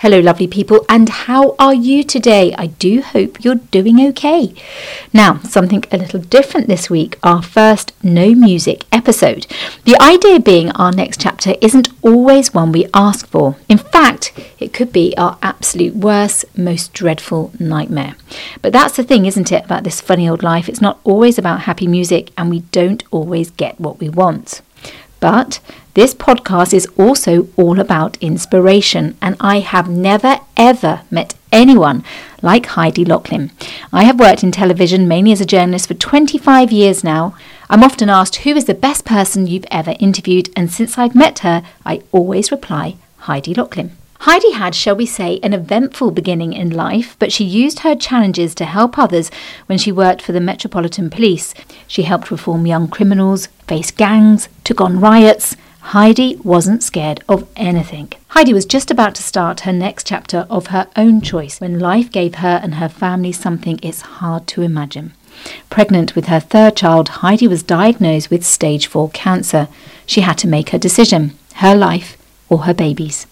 Hello, lovely people, and how are you today? I do hope you're doing okay. Now, something a little different this week our first no music episode. The idea being our next chapter isn't always one we ask for. In fact, it could be our absolute worst, most dreadful nightmare. But that's the thing, isn't it, about this funny old life? It's not always about happy music, and we don't always get what we want. But this podcast is also all about inspiration, and I have never ever met anyone like Heidi Loughlin. I have worked in television mainly as a journalist for 25 years now. I'm often asked who is the best person you've ever interviewed, and since I've met her, I always reply Heidi Loughlin. Heidi had, shall we say, an eventful beginning in life, but she used her challenges to help others when she worked for the Metropolitan Police. She helped reform young criminals, face gangs, took on riots. Heidi wasn't scared of anything. Heidi was just about to start her next chapter of her own choice when life gave her and her family something it's hard to imagine. Pregnant with her third child, Heidi was diagnosed with stage 4 cancer. She had to make her decision her life or her baby's.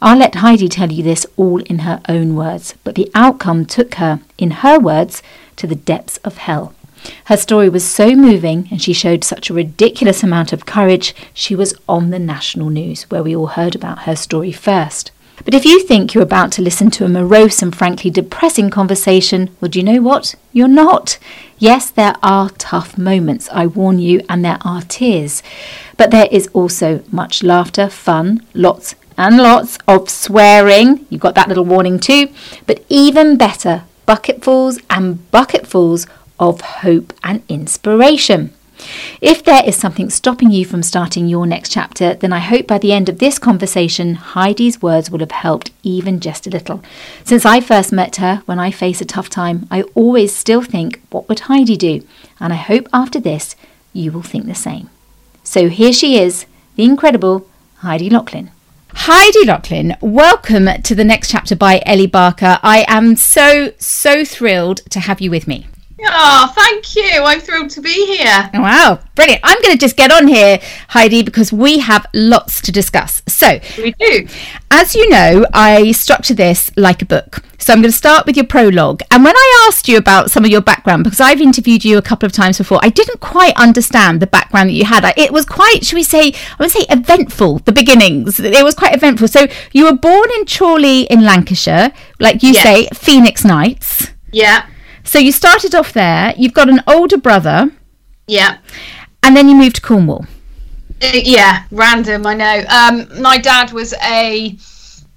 I'll let Heidi tell you this all in her own words, but the outcome took her, in her words, to the depths of hell. Her story was so moving and she showed such a ridiculous amount of courage, she was on the national news, where we all heard about her story first. But if you think you're about to listen to a morose and frankly depressing conversation, well, do you know what? You're not. Yes, there are tough moments, I warn you, and there are tears. But there is also much laughter, fun, lots and lots of swearing. You've got that little warning too. But even better, bucketfuls and bucketfuls of hope and inspiration. If there is something stopping you from starting your next chapter, then I hope by the end of this conversation, Heidi's words will have helped even just a little. Since I first met her, when I face a tough time, I always still think, what would Heidi do? And I hope after this, you will think the same. So here she is, the incredible Heidi Loughlin. Heidi Loughlin, welcome to the next chapter by Ellie Barker. I am so, so thrilled to have you with me. Oh, thank you. I'm thrilled to be here. Wow, brilliant. I'm going to just get on here, Heidi, because we have lots to discuss. So, we do. As you know, I structure this like a book. So, I'm going to start with your prologue. And when I asked you about some of your background, because I've interviewed you a couple of times before, I didn't quite understand the background that you had. It was quite, should we say, I would say eventful, the beginnings. It was quite eventful. So, you were born in Chorley in Lancashire, like you yes. say, Phoenix Nights. Yeah. So you started off there. You've got an older brother. Yeah. And then you moved to Cornwall. Uh, yeah, random. I know. Um, my dad was a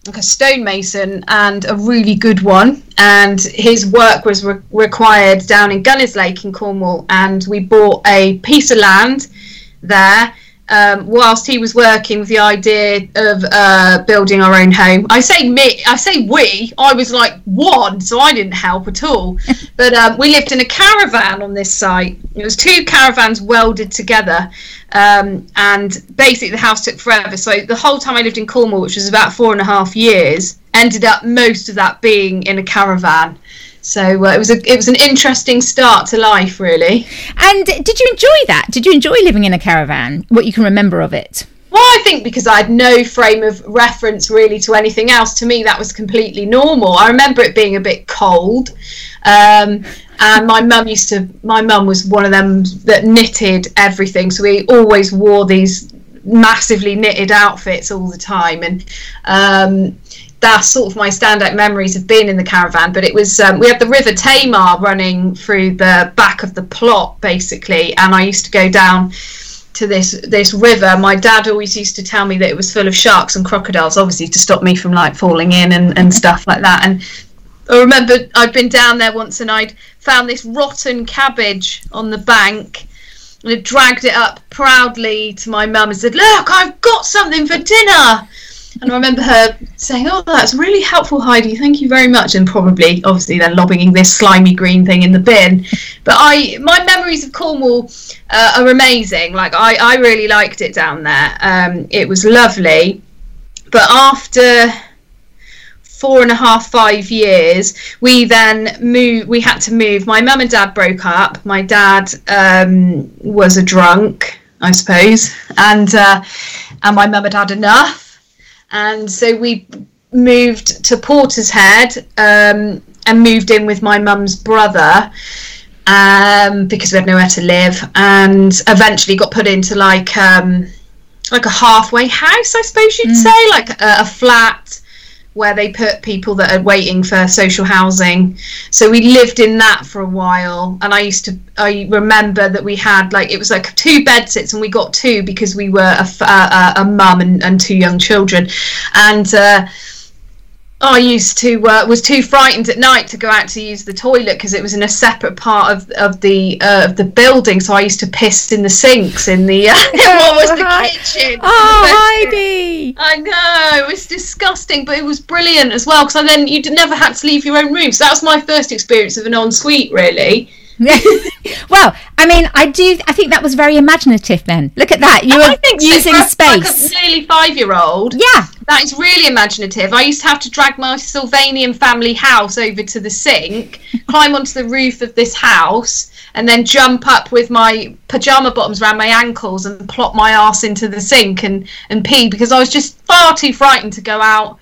like a stonemason and a really good one, and his work was re- required down in Gunnislake in Cornwall, and we bought a piece of land there um, whilst he was working with the idea of uh, building our own home. I say me, I say we. I was like one, so I didn't help at all. but um, we lived in a caravan on this site. It was two caravans welded together, um, and basically the house took forever. So the whole time I lived in Cornwall, which was about four and a half years, ended up most of that being in a caravan. So uh, it was a it was an interesting start to life, really. And did you enjoy that? Did you enjoy living in a caravan? What you can remember of it? Well, I think because I had no frame of reference really to anything else. To me, that was completely normal. I remember it being a bit cold, um, and my mum used to. My mum was one of them that knitted everything, so we always wore these massively knitted outfits all the time, and um, that's sort of my standout memories of being in the caravan. But it was um, we had the River Tamar running through the back of the plot basically, and I used to go down to this this river. My dad always used to tell me that it was full of sharks and crocodiles, obviously to stop me from like falling in and, and stuff like that. And I remember I'd been down there once and I'd found this rotten cabbage on the bank. And I dragged it up proudly to my mum and said, "Look, I've got something for dinner." And I remember her saying, "Oh, that's really helpful, Heidi. Thank you very much." And probably, obviously, then lobbing this slimy green thing in the bin. But I, my memories of Cornwall uh, are amazing. Like I, I really liked it down there. Um, it was lovely. But after four and a half, five years, we then moved. We had to move. My mum and dad broke up. My dad um, was a drunk, I suppose, and uh, and my mum had had enough and so we moved to Portishead um, and moved in with my mum's brother um, because we had nowhere to live, and eventually got put into like um, like a halfway house, I suppose you'd say, like a, a flat where they put people that are waiting for social housing. So we lived in that for a while, and I used to. I remember that we had like it was like two bed sits, and we got two because we were a mum and, and two young children, and. Uh, I used to uh, was too frightened at night to go out to use the toilet because it was in a separate part of of the uh, of the building. So I used to piss in the sinks in the uh, what was the Hi- kitchen. Oh, Heidi! I know it was disgusting, but it was brilliant as well because then you never had to leave your own room. So that was my first experience of an ensuite, really. well, I mean, I do. I think that was very imaginative. Then look at that. You I were think so, using for space. Like a nearly five-year-old. yeah. That is really imaginative. I used to have to drag my Sylvanian family house over to the sink, climb onto the roof of this house, and then jump up with my pajama bottoms around my ankles and plop my ass into the sink and, and pee because I was just far too frightened to go out.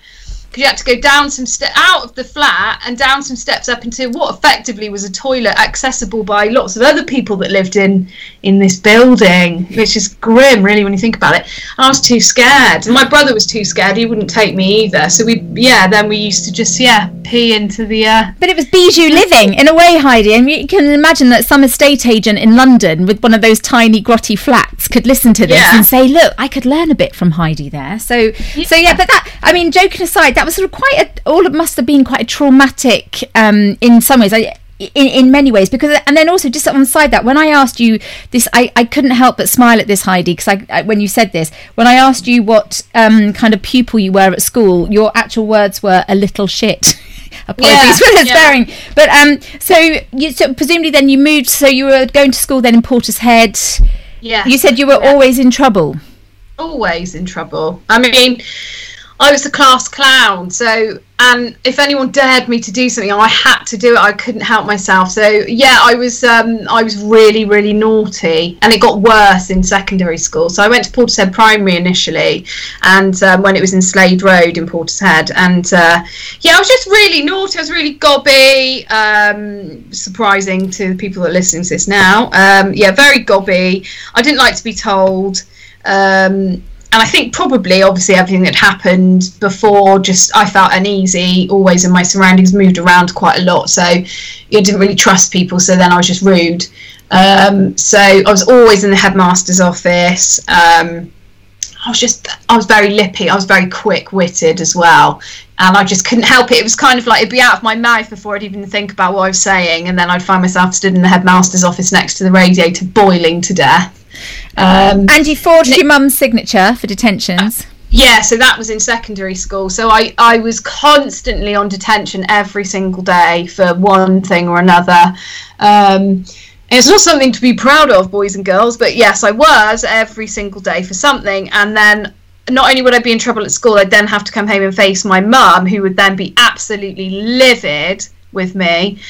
Because you had to go down some ste- out of the flat and down some steps up into what effectively was a toilet accessible by lots of other people that lived in in this building, which is grim, really, when you think about it. And I was too scared. And my brother was too scared; he wouldn't take me either. So we, yeah, then we used to just, yeah, pee into the. Uh, But it was bijou living in a way, Heidi. And you can imagine that some estate agent in London with one of those tiny grotty flats could listen to this Yeah. and say, "Look, I could learn a bit from Heidi there." So, so yeah. But that, I mean, joking aside, that was sort of quite a, all. It must have been quite a traumatic, um, in some ways. I, in, in many ways because and then also just on the side that when I asked you this I, I couldn't help but smile at this Heidi because I, I when you said this when I asked you what um, kind of pupil you were at school your actual words were a little shit apologies Yeah, for the yeah. swearing but um so you so presumably then you moved so you were going to school then in Portishead yeah. you said you were Yeah. always in trouble always in trouble. I mean, I was the class clown, so and if anyone dared me to do something, I had to do it. I couldn't help myself. So yeah, I was um, I was really really naughty, and it got worse in secondary school. So I went to Portishead Primary initially, and um, when it was in Slade Road in Portishead, and uh, yeah, I was just really naughty. I was really gobby. Um, surprising to the people that are listening to this now. Um, yeah, very gobby. I didn't like to be told. Um, and I think probably, obviously, everything that happened before, just I felt uneasy always in my surroundings, moved around quite a lot. So I didn't really trust people. So then I was just rude. Um, so I was always in the headmaster's office. Um, I was just, I was very lippy. I was very quick witted as well. And I just couldn't help it. It was kind of like it'd be out of my mouth before I'd even think about what I was saying. And then I'd find myself stood in the headmaster's office next to the radiator, boiling to death. Um, and you forged your mum's signature for detentions yeah, so that was in secondary school. So I, I was constantly on detention every single day for one thing or another. Um, it's not something to be proud of, boys and girls, but yes, I was every single day for something. And then not only would I be in trouble at school, I'd then have to come home and face my mum, who would then be absolutely livid with me.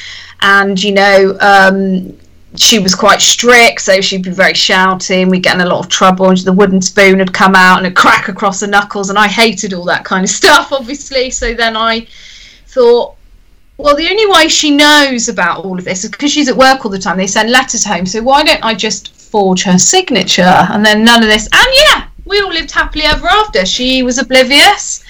And, you know, um, she was quite strict, so she'd be very shouting. We'd get in a lot of trouble, and the wooden spoon had come out and a crack across the knuckles, and I hated all that kind of stuff, obviously. So then I thought, well, the only way she knows about all of this is because she's at work all the time. They send letters home, so why don't I just forge her signature? And then none of this. And yeah, we all lived happily ever after. She was oblivious,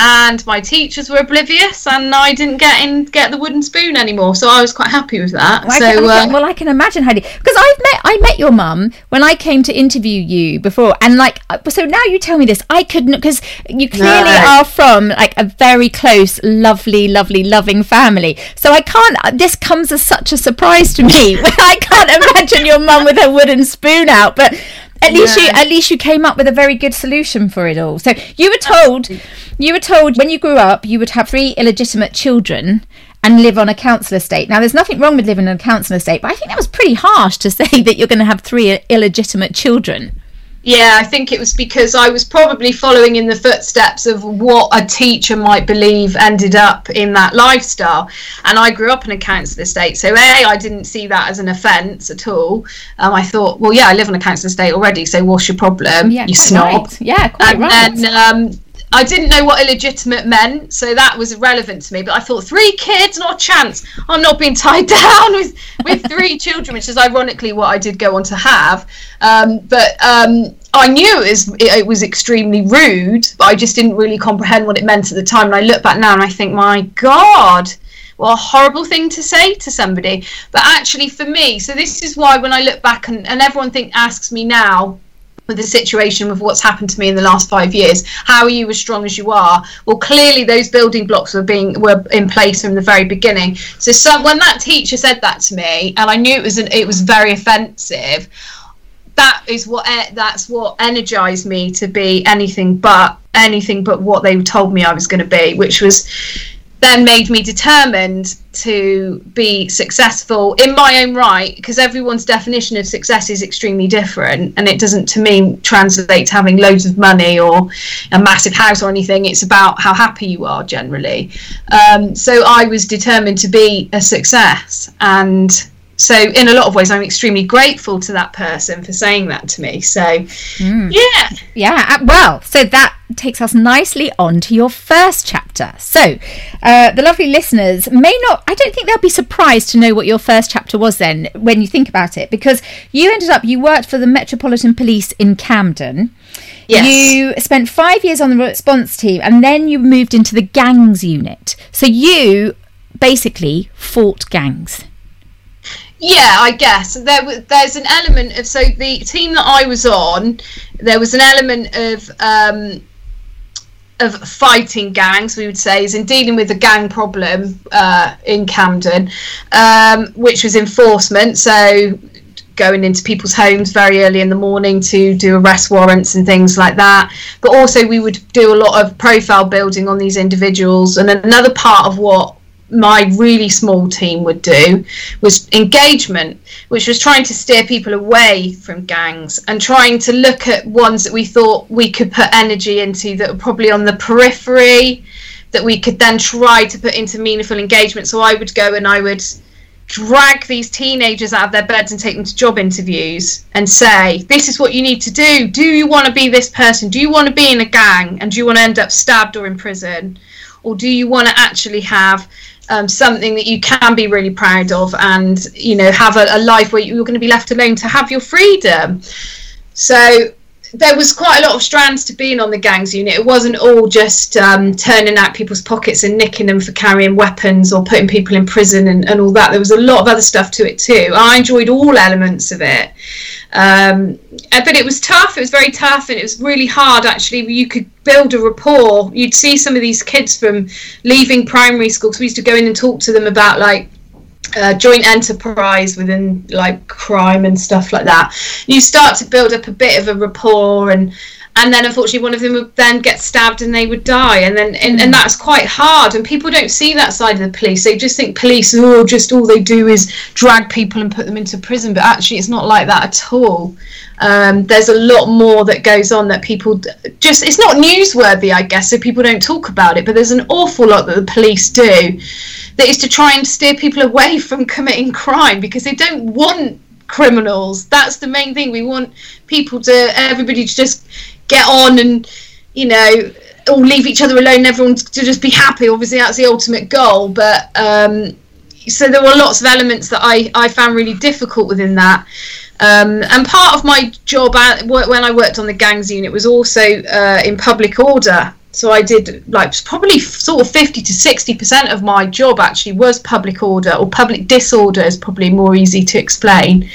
and my teachers were oblivious, and I didn't get in get the wooden spoon anymore. So I was quite happy with that. Well, I so can, I can- uh, well, I can imagine Heidi because I've met I met your mum when I came to interview you before, and like uh, so now you tell me this, I couldn't because you clearly No. are from like a very close, lovely, lovely, loving family. So I can't. uh, This comes as such a surprise to me. I can't imagine your mum with her wooden spoon out, but. At least you, at least you came up with a very good solution for it all. So you were told, you were told when you grew up you would have three illegitimate children and live on a council estate. Now, there's nothing wrong with living on a council estate, but I think that was pretty harsh to say that you're going to have three illegitimate children. Yeah, I think it was because I was probably following in the footsteps of what a teacher might believe ended up in that lifestyle. And I grew up in a council estate, so A, I didn't see that as an offence at all. Um, I thought, well, yeah, I live on a council estate already, so what's your problem, you quite snob? right. Yeah, quite and right. then um, I didn't know what illegitimate meant, so that was irrelevant to me. But I thought three kids, not a chance. I'm not being tied down with with three children, which is ironically what I did go on to have. Um, but um, I knew it was it, it, was extremely rude, but I just didn't really comprehend what it meant at the time. And I look back now and I think, my God, what a horrible thing to say to somebody. But actually, for me, so this is why when I look back and, and everyone think asks me now with the situation with what's happened to me in the last five years. How are you as strong as you are? Well clearly those building blocks were being were in place from the very beginning. So some, when that teacher said that to me and i knew it was an, it was very offensive that is what that's what energized me to be anything but anything but what they told me i was going to be which was then made me determined to be successful in my own right because everyone's definition of success is extremely different and it doesn't to me translate to having loads of money or a massive house or anything. It's about how happy you are generally. Um, so i was determined to be a success and so in a lot of ways i'm extremely grateful to that person for saying that to me so mm. yeah yeah uh, well so that takes us nicely on to your first chapter so uh, the lovely listeners may not i don't think they'll be surprised to know what your first chapter was then when you think about it because you ended up you worked for the metropolitan police in camden Yes. You spent five years on the response team and then you moved into the gangs unit. So you basically fought gangs. Yeah, I guess there there's an element of so the team that I was on, there was an element of um, of fighting gangs, we would say, is in dealing with the gang problem uh, in Camden, um, which was enforcement. So going into people's homes very early in the morning to do arrest warrants and things like that. But also, we would do a lot of profile building on these individuals. And another part of what my really small team would do was engagement, which was trying to steer people away from gangs and trying to look at ones that we thought we could put energy into that were probably on the periphery that we could then try to put into meaningful engagement. So I would go and I would drag these teenagers out of their beds and take them to job interviews and say, This is what you need to do. Do you want to be this person? Do you want to be in a gang? And do you want to end up stabbed or in prison? Or do you want to actually have um, something that you can be really proud of and you know have a, a life where you're going to be left alone to have your freedom so there was quite a lot of strands to being on the gangs unit. It wasn't all just um, turning out people's pockets and nicking them for carrying weapons or putting people in prison and, and all that. There was a lot of other stuff to it too. I enjoyed all elements of it. Um, but it was tough. It was very tough, and it was really hard. Actually, you could build a rapport. You'd see some of these kids from leaving primary school. because we used to go in and talk to them about like uh, joint enterprise within like crime and stuff like that. You start to build up a bit of a rapport and and then unfortunately one of them would then get stabbed and they would die. And then and, and that's quite hard. And people don't see that side of the police. They just think police oh just all they do is drag people and put them into prison. But actually it's not like that at all. Um, there's a lot more that goes on that people just it's not newsworthy i guess so people don't talk about it. But there's an awful lot that the police do that is to try and steer people away from committing crime because they don't want criminals. That's the main thing. We want people to everybody to just get on and you know all leave each other alone. Everyone to just be happy. Obviously, that's the ultimate goal. But um, so there were lots of elements that I I found really difficult within that. Um, and part of my job when I worked on the gangs unit was also uh, in public order so I did like probably sort of 50 to 60% of my job actually was public order or public disorder is probably more easy to explain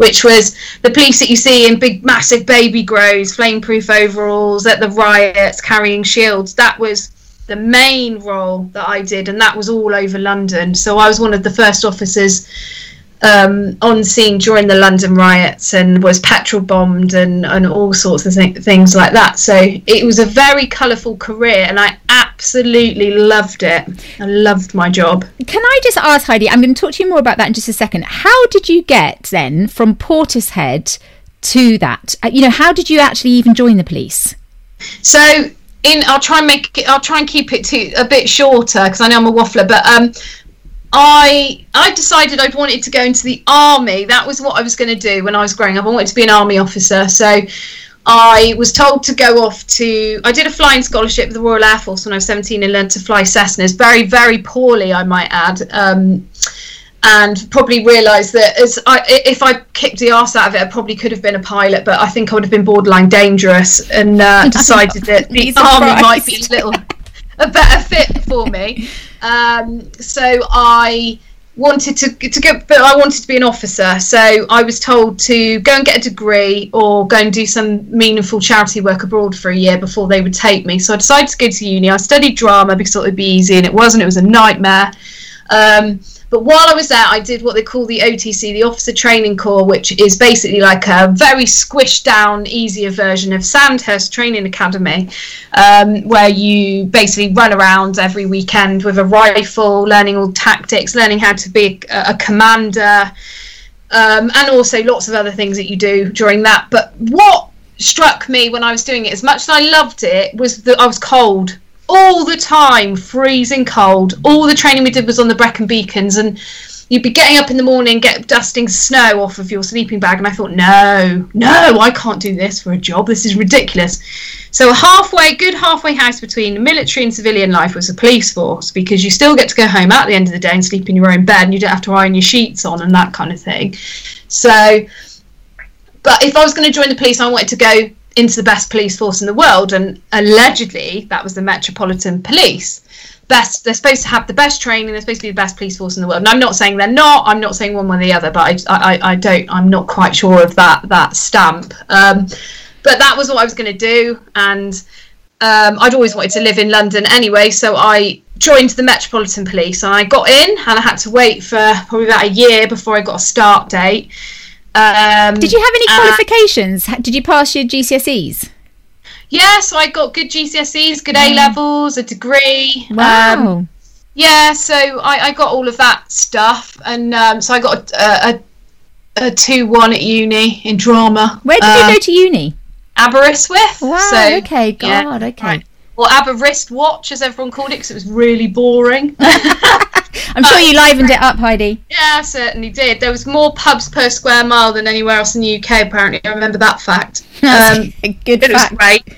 which was the police that you see in big massive baby grows flameproof overalls at the riots carrying shields. That was the main role that I did and that was all over London. So I was one of the first officers um, on scene during the London riots and was petrol bombed and, and all sorts of th- things like that. So it was a very colourful career and I absolutely loved it. I loved my job. Can I just ask, Heidi, I'm going to talk to you more about that in just a second. How did you get then from Portishead to that? Uh, you know, how did you actually even join the police? So in I'll try and make it, I'll try and keep it to a bit shorter because I know I'm a waffler but um I I decided I'd wanted to go into the army. That was what I was going to do when I was growing up. I wanted to be an army officer. So I was told to go off to. I did a flying scholarship with the Royal Air Force when I was 17 and learned to fly Cessnas, very, very poorly, I might add. Um, and probably realised that as I, if I kicked the arse out of it, I probably could have been a pilot, but I think I would have been borderline dangerous, and uh, decided that the army might be a little a better fit for me. Um, so I wanted to to go, but I wanted to be an officer. So I was told to go and get a degree or go and do some meaningful charity work abroad for a year before they would take me. So I decided to go to uni. I studied drama because it'd be easy, and it wasn't. It was a nightmare. Um, but while I was there, I did what they call the OTC, the Officer Training Corps, which is basically like a very squished down, easier version of Sandhurst Training Academy, um, where you basically run around every weekend with a rifle, learning all tactics, learning how to be a, a commander, um, and also lots of other things that you do during that. But what struck me when I was doing it, as much as I loved it, was that I was cold all the time, freezing cold. All the training we did was on the Brecon Beacons, and you'd be getting up in the morning, get dusting snow off of your sleeping bag, and I thought, no, no, I can't do this for a job. This is ridiculous. So a halfway, good halfway house between military and civilian life was the police force because you still get to go home at the end of the day and sleep in your own bed, and you don't have to iron your sheets on and that kind of thing. So, but if I was going to join the police, I wanted to go into the best police force in the world, and allegedly that was the Metropolitan Police. Best, they're supposed to have the best training. They're supposed to be the best police force in the world. And I'm not saying they're not. I'm not saying one way or the other. But I, I, I don't. I'm not quite sure of that that stamp. Um, but that was what I was going to do, and um, I'd always wanted to live in London anyway. So I joined the Metropolitan Police, and I got in, and I had to wait for probably about a year before I got a start date. Um, Did you have any qualifications? Uh, Did you pass your GCSEs? Yeah, so I got good GCSEs, good A levels, a degree. Wow. Um, yeah, so I, I, got all of that stuff, and um, so I got a, a, a two one at uni in drama. Where did you go um, to uni? Aberystwyth. Wow. So, okay. God. Yeah, okay. Right. Or Aberystwatch, as everyone called it, because it was really boring. I'm sure you livened it up, Heidi. Yeah, I certainly did. There was more pubs per square mile than anywhere else in the UK. Apparently, I remember that fact. Um, good it fact. was great.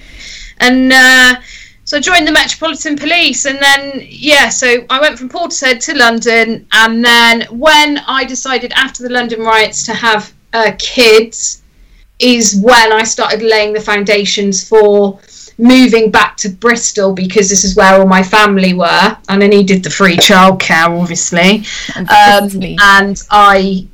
And uh, so I joined the Metropolitan Police, and then yeah, so I went from Portishead to London, and then when I decided after the London riots to have uh, kids, is when I started laying the foundations for moving back to Bristol because this is where all my family were, and I needed the free childcare, obviously. Um, and I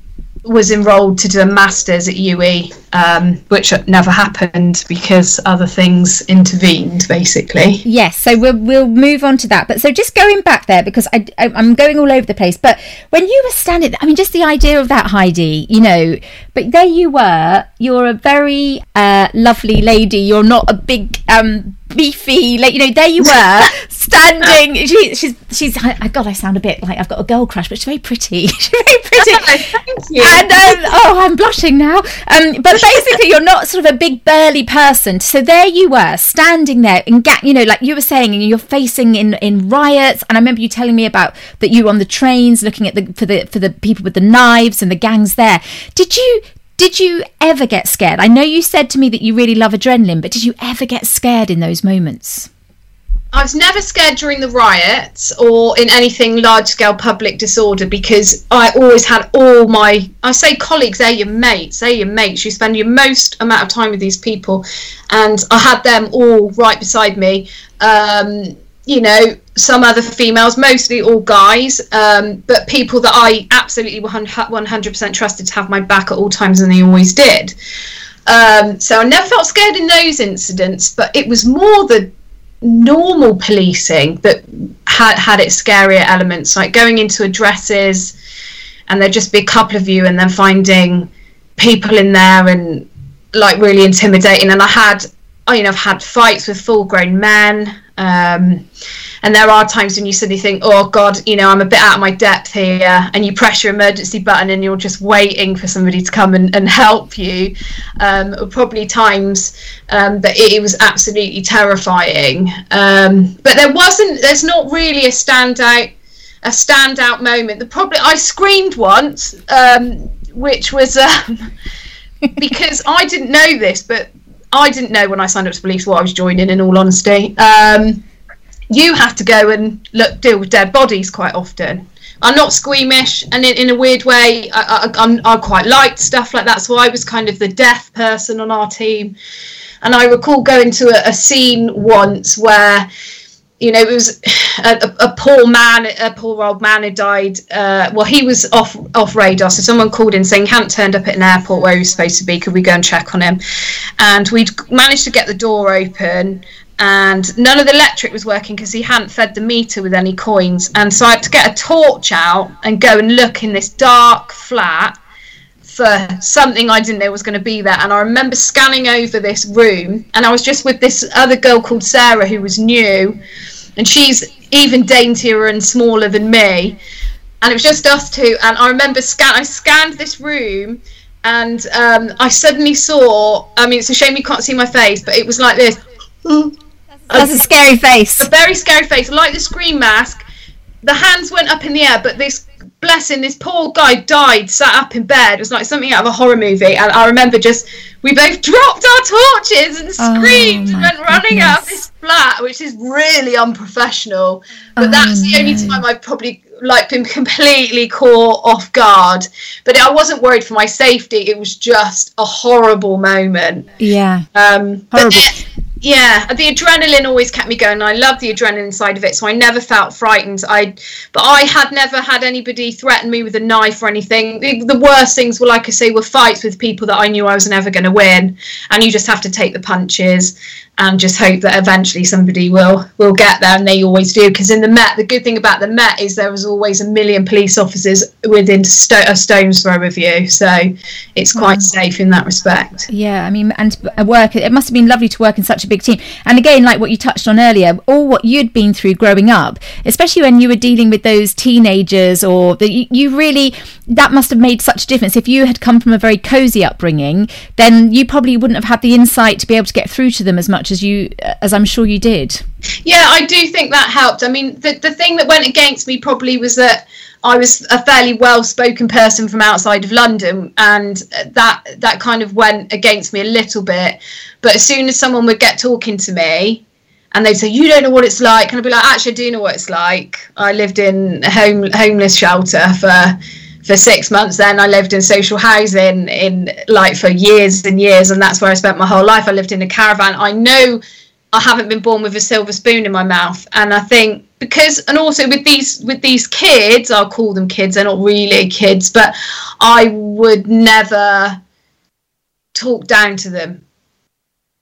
was enrolled to do a master's at UWE, um, which never happened because other things intervened, basically. Yes, so we'll we'll move on to that. But so just going back there because I, I am going all over the place. But when you were standing, I mean, just the idea of that, Heidi, you know. But there you were. You're a very uh, lovely lady. You're not a big um, beefy, like you know, there you were standing. She, she's she's. I, God, I sound a bit like I've got a girl crush, but she's very pretty. she's very pretty. Thank you. And um, oh, I'm blushing now. Um, but basically, you're not sort of a big burly person. So there you were standing there, and you know, like you were saying, and you're facing in in riots. And I remember you telling me about that you were on the trains looking at the for the for the people with the knives and the gangs there. Did you did you ever get scared? I know you said to me that you really love adrenaline, but did you ever get scared in those moments? I was never scared during the riots or in anything large scale public disorder because I always had all my, I say colleagues, they're your mates, they're your mates. You spend your most amount of time with these people, and I had them all right beside me. Um, you know, some other females, mostly all guys, um, but people that I absolutely 100% trusted to have my back at all times, and they always did. Um, so I never felt scared in those incidents, but it was more the normal policing that had had its scarier elements, like going into addresses and there'd just be a couple of you, and then finding people in there and like really intimidating. And I had, you know, I've had fights with full grown men. Um, and there are times when you suddenly think, oh God, you know, I'm a bit out of my depth here. And you press your emergency button and you're just waiting for somebody to come and, and help you. Um, probably times um, that it, it, was absolutely terrifying. Um, but there wasn't, there's not really a standout, a standout moment. The probably, I screamed once, um, which was um, because I didn't know this, but I didn't know when I signed up to police what I was joining. In all honesty, um, you have to go and look deal with dead bodies quite often. I'm not squeamish, and in, in a weird way, I, I, I'm, I quite liked stuff like that. So I was kind of the deaf person on our team, and I recall going to a, a scene once where you know, it was a, a, poor man, a poor old man who died. Uh, well, he was off off radar, so someone called in saying he hadn't turned up at an airport where he was supposed to be. Could we go and check on him? And we'd managed to get the door open, and none of the electric was working because he hadn't fed the meter with any coins. And so I had to get a torch out and go and look in this dark flat for something I didn't know was going to be there. And I remember scanning over this room, and I was just with this other girl called Sarah who was new, and she's even daintier and smaller than me. And it was just us two. And I remember scan. I scanned this room, and um, I suddenly saw. I mean, it's a shame you can't see my face, but it was like this. That's a scary face. A very scary face, like the scream mask. The hands went up in the air, but this blessing, this poor guy died, sat up in bed. It was like something out of a horror movie. And I remember just, we both dropped our torches and oh screamed oh, and went running out of this flat, which is really unprofessional. But oh, that's the no. only time I've probably like been completely caught off guard. But I wasn't worried for my safety. It was just a horrible moment. Yeah. Um, horrible. But yeah the adrenaline always kept me going. I love the adrenaline side of it so i never felt frightened. I but i had never had anybody threaten me with a knife or anything. The, the worst things were like i say were fights with people that i knew i was never going to win. And you just have to take the punches and just hope that eventually somebody will will get there and they always do. Because in the met the good thing about the met is there was always a million police officers within sto- a stone's throw of you. So it's quite safe in that respect. Yeah i mean and uh, work it must have been lovely to work in such a big team and again like what you touched on earlier all what you'd been through growing up especially when you were dealing with those teenagers or that you, you really that must have made such a difference if you had come from a very cozy upbringing then you probably wouldn't have had the insight to be able to get through to them as much much as you uh, as I'm sure you did. Yeah, I do think that helped. I mean, the the thing that went against me probably was that I was a fairly well-spoken person from outside of London, and that that kind of went against me a little bit. But as soon as someone would get talking to me, and they'd say, "You don't know what it's like," and I'd be like, "Actually, I do know what it's like. I lived in a home homeless shelter for." for six months then i lived in social housing in like for years and years and that's where i spent my whole life i lived in a caravan i know i haven't been born with a silver spoon in my mouth and i think because and also with these with these kids i'll call them kids they're not really kids but i would never talk down to them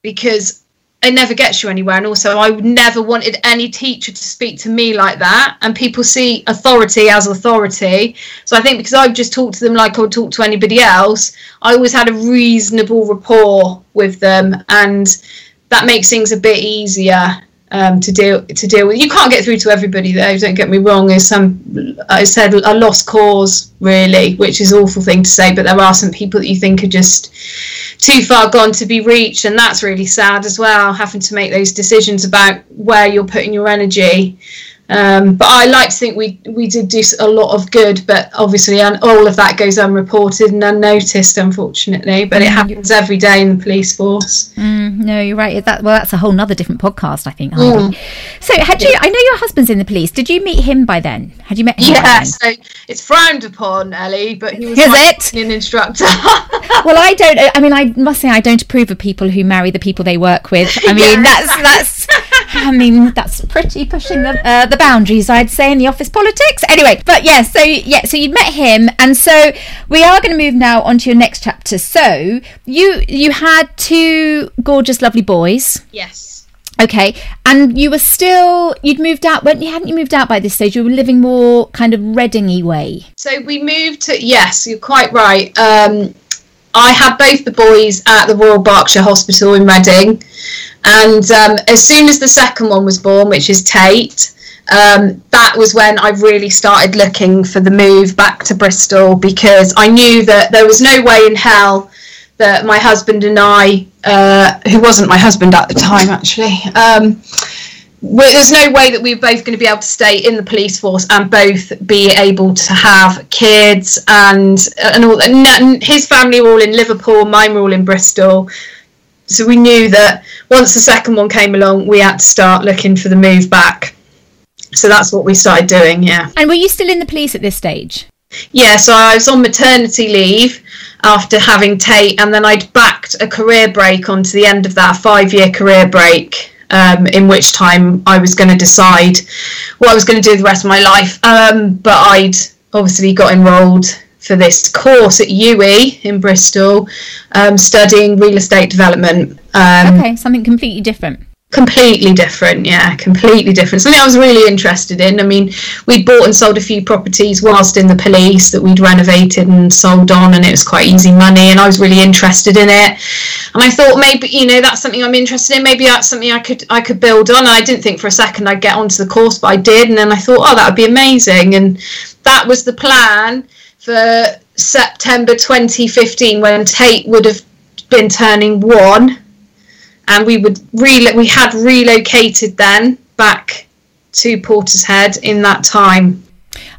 because it never gets you anywhere. And also, I would never wanted any teacher to speak to me like that. And people see authority as authority. So I think because I've just talked to them like I would talk to anybody else, I always had a reasonable rapport with them, and that makes things a bit easier um, to deal to deal with. You can't get through to everybody though. Don't get me wrong. There's some I said a lost cause really, which is an awful thing to say, but there are some people that you think are just too far gone to be reached, and that's really sad as well. Having to make those decisions about where you're putting your energy. Um, but I like to think we we did do a lot of good, but obviously, and all of that goes unreported and unnoticed, unfortunately. But it mm. happens every day in the police force. Mm, no, you're right. That well, that's a whole other different podcast, I think. Mm. So, had you? I know your husband's in the police. Did you meet him by then? Had you met him? Yeah, so it's frowned upon, Ellie, but he was Is it? an instructor. well, I don't. I mean, I must say, I don't approve of people who marry the people they work with. I mean, yeah, that's that's. I mean, that's pretty pushing the uh, the boundaries, I'd say, in the office politics. Anyway, but yeah, so yeah, so you met him, and so we are going to move now on to your next chapter. So you you had two gorgeous, lovely boys. Yes. Okay, and you were still you'd moved out, weren't you? Hadn't you moved out by this stage? You were living more kind of Readingy way. So we moved to yes, you're quite right. Um, I had both the boys at the Royal Berkshire Hospital in Reading, and um, as soon as the second one was born, which is Tate, um, that was when I really started looking for the move back to Bristol because I knew that there was no way in hell that my husband and I, uh, who wasn't my husband at the time actually, um, there's no way that we were both going to be able to stay in the police force and both be able to have kids and and all. And his family were all in Liverpool, mine were all in Bristol so we knew that once the second one came along, we had to start looking for the move back. So that's what we started doing, yeah. And were you still in the police at this stage? Yeah, so I was on maternity leave after having Tate, and then I'd backed a career break onto the end of that five year career break. Um, in which time I was going to decide what I was going to do the rest of my life. Um, but I'd obviously got enrolled for this course at UWE in Bristol, um, studying real estate development. Um, okay, something completely different. Completely different, yeah, completely different. Something I was really interested in. I mean, we'd bought and sold a few properties whilst in the police that we'd renovated and sold on, and it was quite easy money, and I was really interested in it. And I thought maybe, you know, that's something I'm interested in. Maybe that's something I could I could build on. And I didn't think for a second I'd get onto the course, but I did, and then I thought, oh, that would be amazing, and that was the plan for September 2015 when Tate would have been turning one, and we would re- we had relocated then back to Portishead in that time.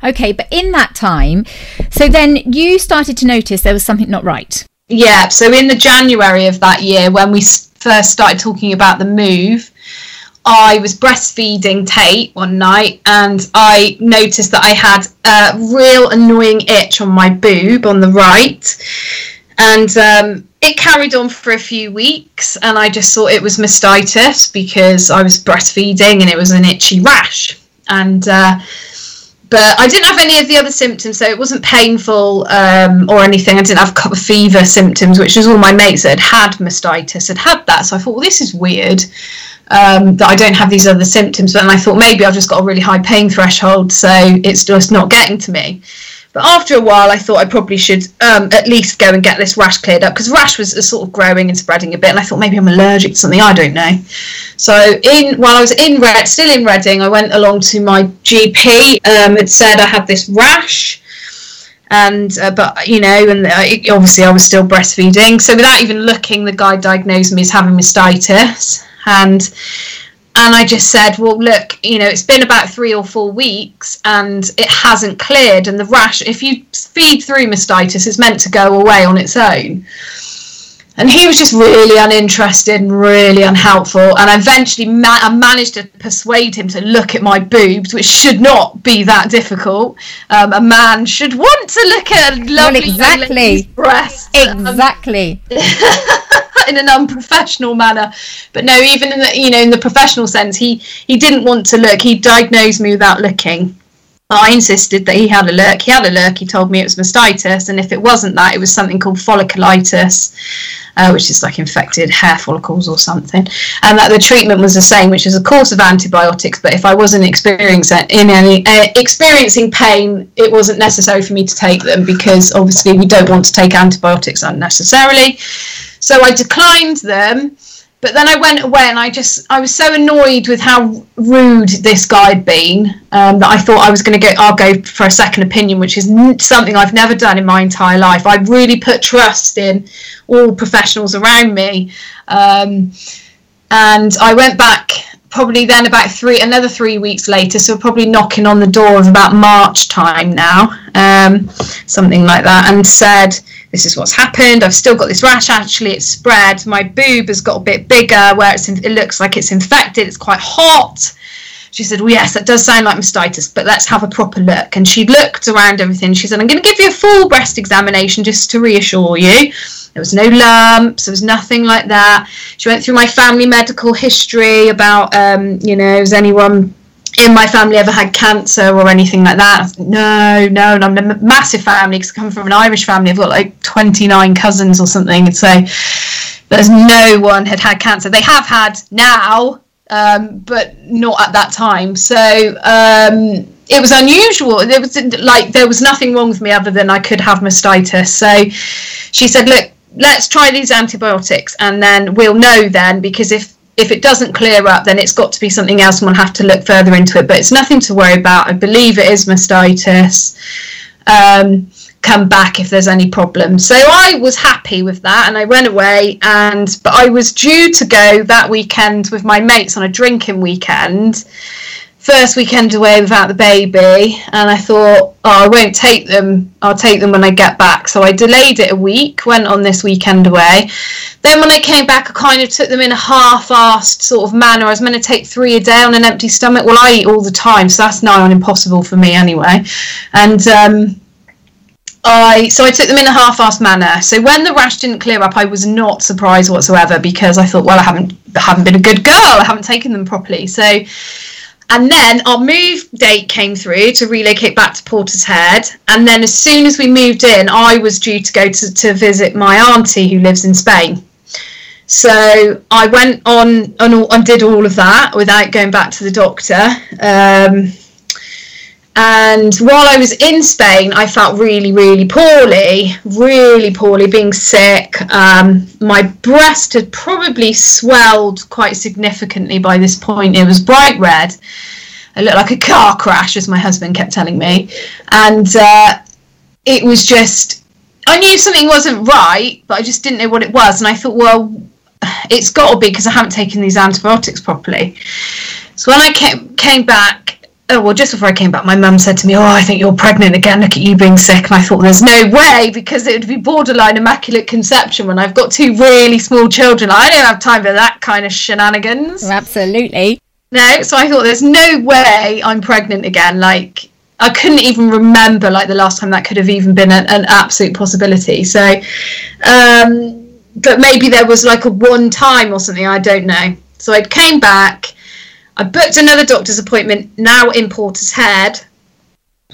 Okay, but in that time, so then you started to notice there was something not right. Yeah, so in the January of that year, when we first started talking about the move, I was breastfeeding Tate one night and I noticed that I had a real annoying itch on my boob on the right. And um, it carried on for a few weeks and I just thought it was mastitis because I was breastfeeding and it was an itchy rash. And uh, but I didn't have any of the other symptoms, so it wasn't painful um, or anything. I didn't have fever symptoms, which was all my mates that had had mastitis had had that. So I thought, well, this is weird um, that I don't have these other symptoms. But I thought maybe I've just got a really high pain threshold, so it's just not getting to me. But after a while, I thought I probably should um, at least go and get this rash cleared up because rash was sort of growing and spreading a bit, and I thought maybe I'm allergic to something. I don't know. So in while I was in Red, still in Reading, I went along to my GP. Um, it said I had this rash and uh, but you know and obviously i was still breastfeeding so without even looking the guy diagnosed me as having mastitis and and I just said, well, look, you know, it's been about three or four weeks and it hasn't cleared. And the rash, if you feed through mastitis, is meant to go away on its own. And he was just really uninterested and really unhelpful. And I eventually ma- I managed to persuade him to look at my boobs, which should not be that difficult. Um, a man should want to look at a lovely well, exactly. breasts. Exactly. Um, in an unprofessional manner. But no, even in the you know in the professional sense, he he didn't want to look. He diagnosed me without looking. I insisted that he had a look. He had a look. He told me it was mastitis, and if it wasn't that, it was something called folliculitis, uh, which is like infected hair follicles or something, and that the treatment was the same, which is a course of antibiotics. But if I wasn't experiencing in any uh, experiencing pain, it wasn't necessary for me to take them because obviously we don't want to take antibiotics unnecessarily. So I declined them. But then I went away and I just I was so annoyed with how rude this guy had been um, that I thought I was going to go I'll go for a second opinion, which is something I've never done in my entire life. I really put trust in all professionals around me, um, and I went back probably then about three another three weeks later so probably knocking on the door of about march time now um, something like that and said this is what's happened. I've still got this rash. Actually, it's spread. My boob has got a bit bigger where it's in, it looks like it's infected. It's quite hot. She said, well, yes, that does sound like mastitis, but let's have a proper look. And she looked around everything. She said, I'm going to give you a full breast examination just to reassure you. There was no lumps. There was nothing like that. She went through my family medical history about, um, you know, is anyone in my family ever had cancer or anything like that? No, no, And I'm a massive family because I come from an Irish family. I've got like 29 cousins or something. And so there's no one had had cancer. They have had now, um, but not at that time. So um, it was unusual. There was like there was nothing wrong with me other than I could have mastitis. So she said, look, let's try these antibiotics and then we'll know then because if if it doesn't clear up, then it's got to be something else, and we'll have to look further into it. But it's nothing to worry about. I believe it is mastitis. Um, come back if there's any problems. So I was happy with that, and I went away. And but I was due to go that weekend with my mates on a drinking weekend. First weekend away without the baby, and I thought, oh, I won't take them. I'll take them when I get back. So I delayed it a week, went on this weekend away. Then when I came back, I kind of took them in a half-assed sort of manner. I was meant to take three a day on an empty stomach. Well, I eat all the time, so that's nigh on impossible for me anyway. And um, I so I took them in a half-assed manner. So when the rash didn't clear up, I was not surprised whatsoever because I thought, well, I haven't I haven't been a good girl. I haven't taken them properly. So and then our move date came through to relocate back to Portishead. And then as soon as we moved in, I was due to go to, to visit my auntie who lives in Spain. So I went on and, and did all of that without going back to the doctor. Um, and while I was in Spain, I felt really, really poorly, really poorly, being sick. Um, my breast had probably swelled quite significantly by this point. It was bright red. It looked like a car crash, as my husband kept telling me. And uh, it was just, I knew something wasn't right, but I just didn't know what it was. And I thought, well, it's got to be because I haven't taken these antibiotics properly. So when I came, came back, oh well just before i came back my mum said to me oh i think you're pregnant again. Look at you being sick. And i thought there's no way because it would be borderline immaculate conception when i've got two really small children. I don't have time for that kind of shenanigans. Absolutely. No so i thought there's no way i'm pregnant again. Like i couldn't even remember like the last time that could have even been an, an absolute possibility. So um but maybe there was like a one time or something i don't know. So i came back I booked another doctor's appointment now in Portishead.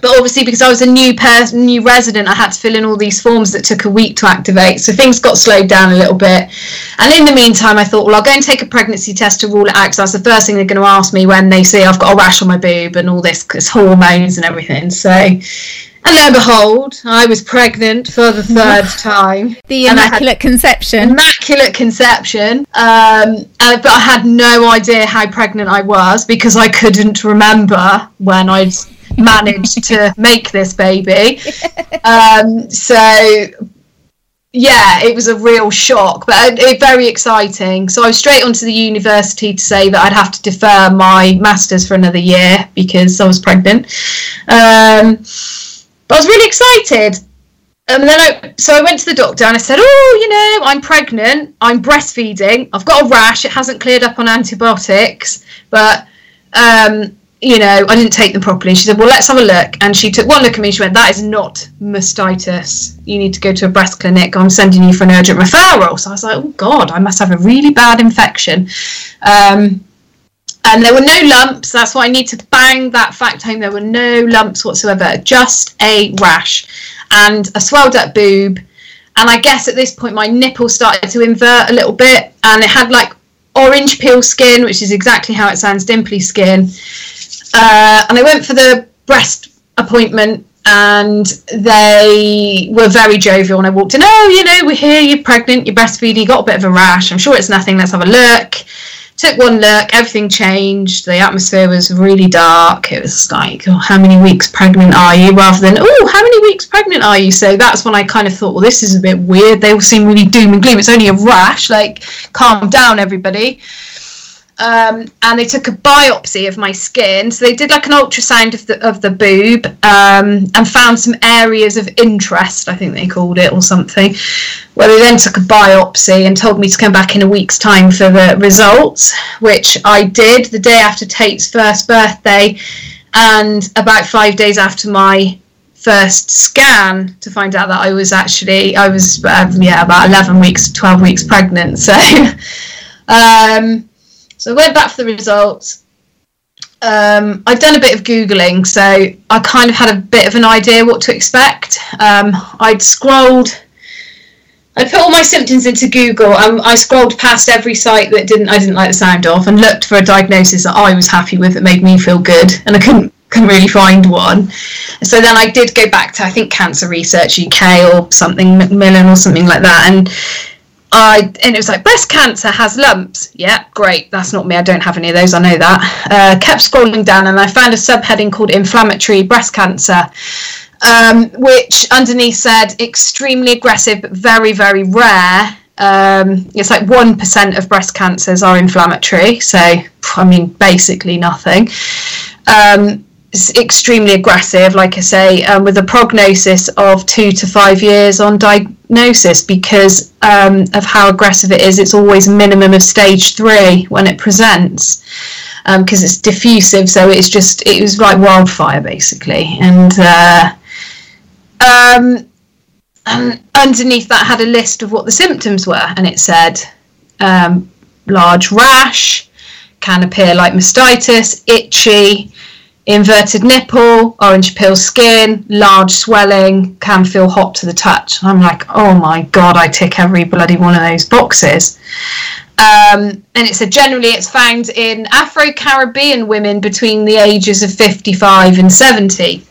But obviously, because I was a new person, new resident, I had to fill in all these forms that took a week to activate. So things got slowed down a little bit. And in the meantime, I thought, well, I'll go and take a pregnancy test to rule it out. Because that's the first thing they're going to ask me when they see I've got a rash on my boob and all this, cause hormones and everything. So and lo and behold, I was pregnant for the third time. the immaculate conception. Immaculate conception. Um, and, but I had no idea how pregnant I was because I couldn't remember when I'd managed to make this baby. Um, so yeah, it was a real shock, but it, very exciting. So I was straight onto the university to say that I'd have to defer my masters for another year because I was pregnant. Um, but I was really excited. And then I, so I went to the doctor and I said, "Oh, you know, I'm pregnant. I'm breastfeeding. I've got a rash. It hasn't cleared up on antibiotics, but um, you know, I didn't take them properly." She said, "Well, let's have a look." And she took one look at me. She went, "That is not mastitis. You need to go to a breast clinic. I'm sending you for an urgent referral." So I was like, "Oh God, I must have a really bad infection." Um, and there were no lumps. That's why I need to bang that fact home. There were no lumps whatsoever, just a rash and a swelled up boob. And I guess at this point, my nipple started to invert a little bit, and it had like orange peel skin, which is exactly how it sounds dimply skin. Uh, and I went for the breast appointment and they were very jovial and I walked in, oh, you know, we're here, you're pregnant, you're breastfeeding, you got a bit of a rash. I'm sure it's nothing, let's have a look took one look, everything changed. The atmosphere was really dark. It was like, oh, how many weeks pregnant are you? Rather than, oh, how many weeks pregnant are you? So that's when I kind of thought, well, this is a bit weird. They all seem really doom and gloom. It's only a rash. Like, calm down, everybody um, and they took a biopsy of my skin. So they did like an ultrasound of the of the boob um, and found some areas of interest. I think they called it or something. Well, they then took a biopsy and told me to come back in a week's time for the results, which I did the day after Tate's first birthday, and about five days after my first scan to find out that I was actually I was um, yeah about eleven weeks, twelve weeks pregnant. So. Um, so I went back for the results. Um, I've done a bit of Googling, so I kind of had a bit of an idea what to expect. Um, I'd scrolled, I put all my symptoms into Google. and I scrolled past every site that didn't I didn't like the sound of, and looked for a diagnosis that I was happy with that made me feel good, and I couldn't couldn't really find one. So then I did go back to I think Cancer Research UK or something Macmillan or something like that, and I and it was like breast cancer has lumps. Yeah, great. That's not me. I don't have any of those. I know that. Uh, kept scrolling down and I found a subheading called inflammatory breast cancer, um, which underneath said extremely aggressive but very very rare. Um, it's like 1% of breast cancers are inflammatory, so I mean, basically nothing. Um, it's extremely aggressive, like I say, um, with a prognosis of two to five years on diagnosis because um, of how aggressive it is. It's always a minimum of stage three when it presents because um, it's diffusive, so it's just it was like wildfire basically, and. Uh, um, and underneath that had a list of what the symptoms were, and it said um, large rash, can appear like mastitis, itchy, inverted nipple, orange peel skin, large swelling, can feel hot to the touch. I'm like, oh my god, I tick every bloody one of those boxes. Um, and it said generally it's found in Afro Caribbean women between the ages of 55 and 70.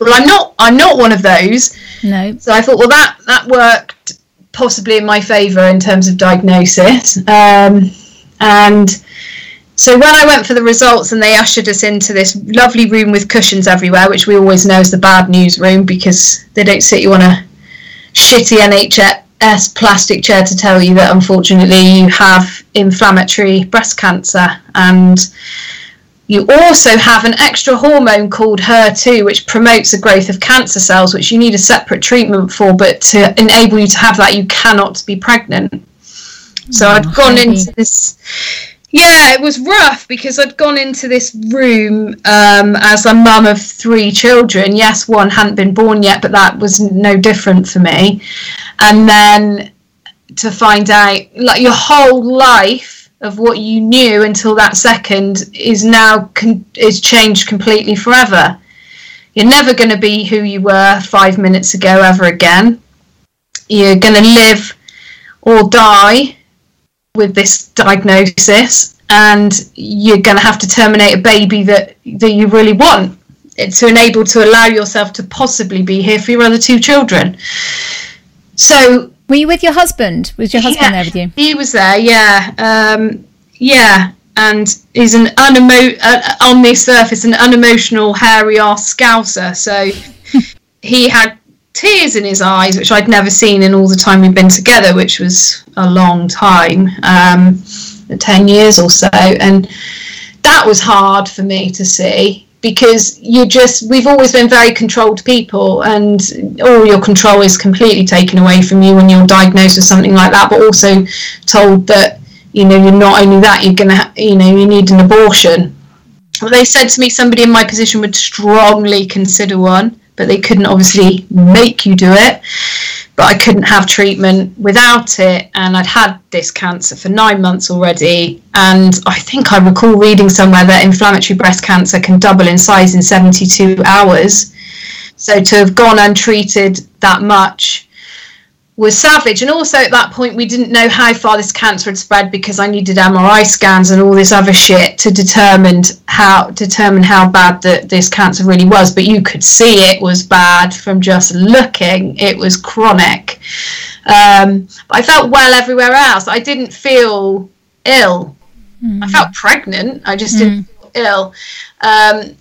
Well, I'm not. I'm not one of those. No. So I thought, well, that that worked possibly in my favour in terms of diagnosis. Um, and so when I went for the results and they ushered us into this lovely room with cushions everywhere, which we always know is the bad news room because they don't sit you on a shitty NHS plastic chair to tell you that unfortunately you have inflammatory breast cancer and you also have an extra hormone called HER2, which promotes the growth of cancer cells, which you need a separate treatment for. But to enable you to have that, you cannot be pregnant. So oh, I'd gone into this. Yeah, it was rough because I'd gone into this room um, as a mum of three children. Yes, one hadn't been born yet, but that was no different for me. And then to find out, like your whole life of what you knew until that second is now con- is changed completely forever. You're never going to be who you were five minutes ago ever again. You're going to live or die with this diagnosis, and you're going to have to terminate a baby that that you really want to enable to allow yourself to possibly be here for your other two children. So were you with your husband? Was your husband yeah, there with you? He was there, yeah. Um, yeah, and he's an unemo- uh, on the surface an unemotional, hairy ass scouser. So he had tears in his eyes, which I'd never seen in all the time we'd been together, which was a long time, um, ten years or so, and that was hard for me to see because you just we've always been very controlled people and all your control is completely taken away from you when you're diagnosed with something like that but also told that you know you're not only that you're gonna you know you need an abortion. They said to me somebody in my position would strongly consider one but they couldn't obviously make you do it but I couldn't have treatment without it. And I'd had this cancer for nine months already. And I think I recall reading somewhere that inflammatory breast cancer can double in size in 72 hours. So to have gone untreated that much was savage. And also at that point, we didn't know how far this cancer had spread because I needed MRI scans and all this other shit to determine how determine how bad that this cancer really was. But you could see it was bad from just looking. It was chronic. Um, I felt well everywhere else. I didn't feel ill. Mm. I felt pregnant. I just mm. didn't feel ill. Um,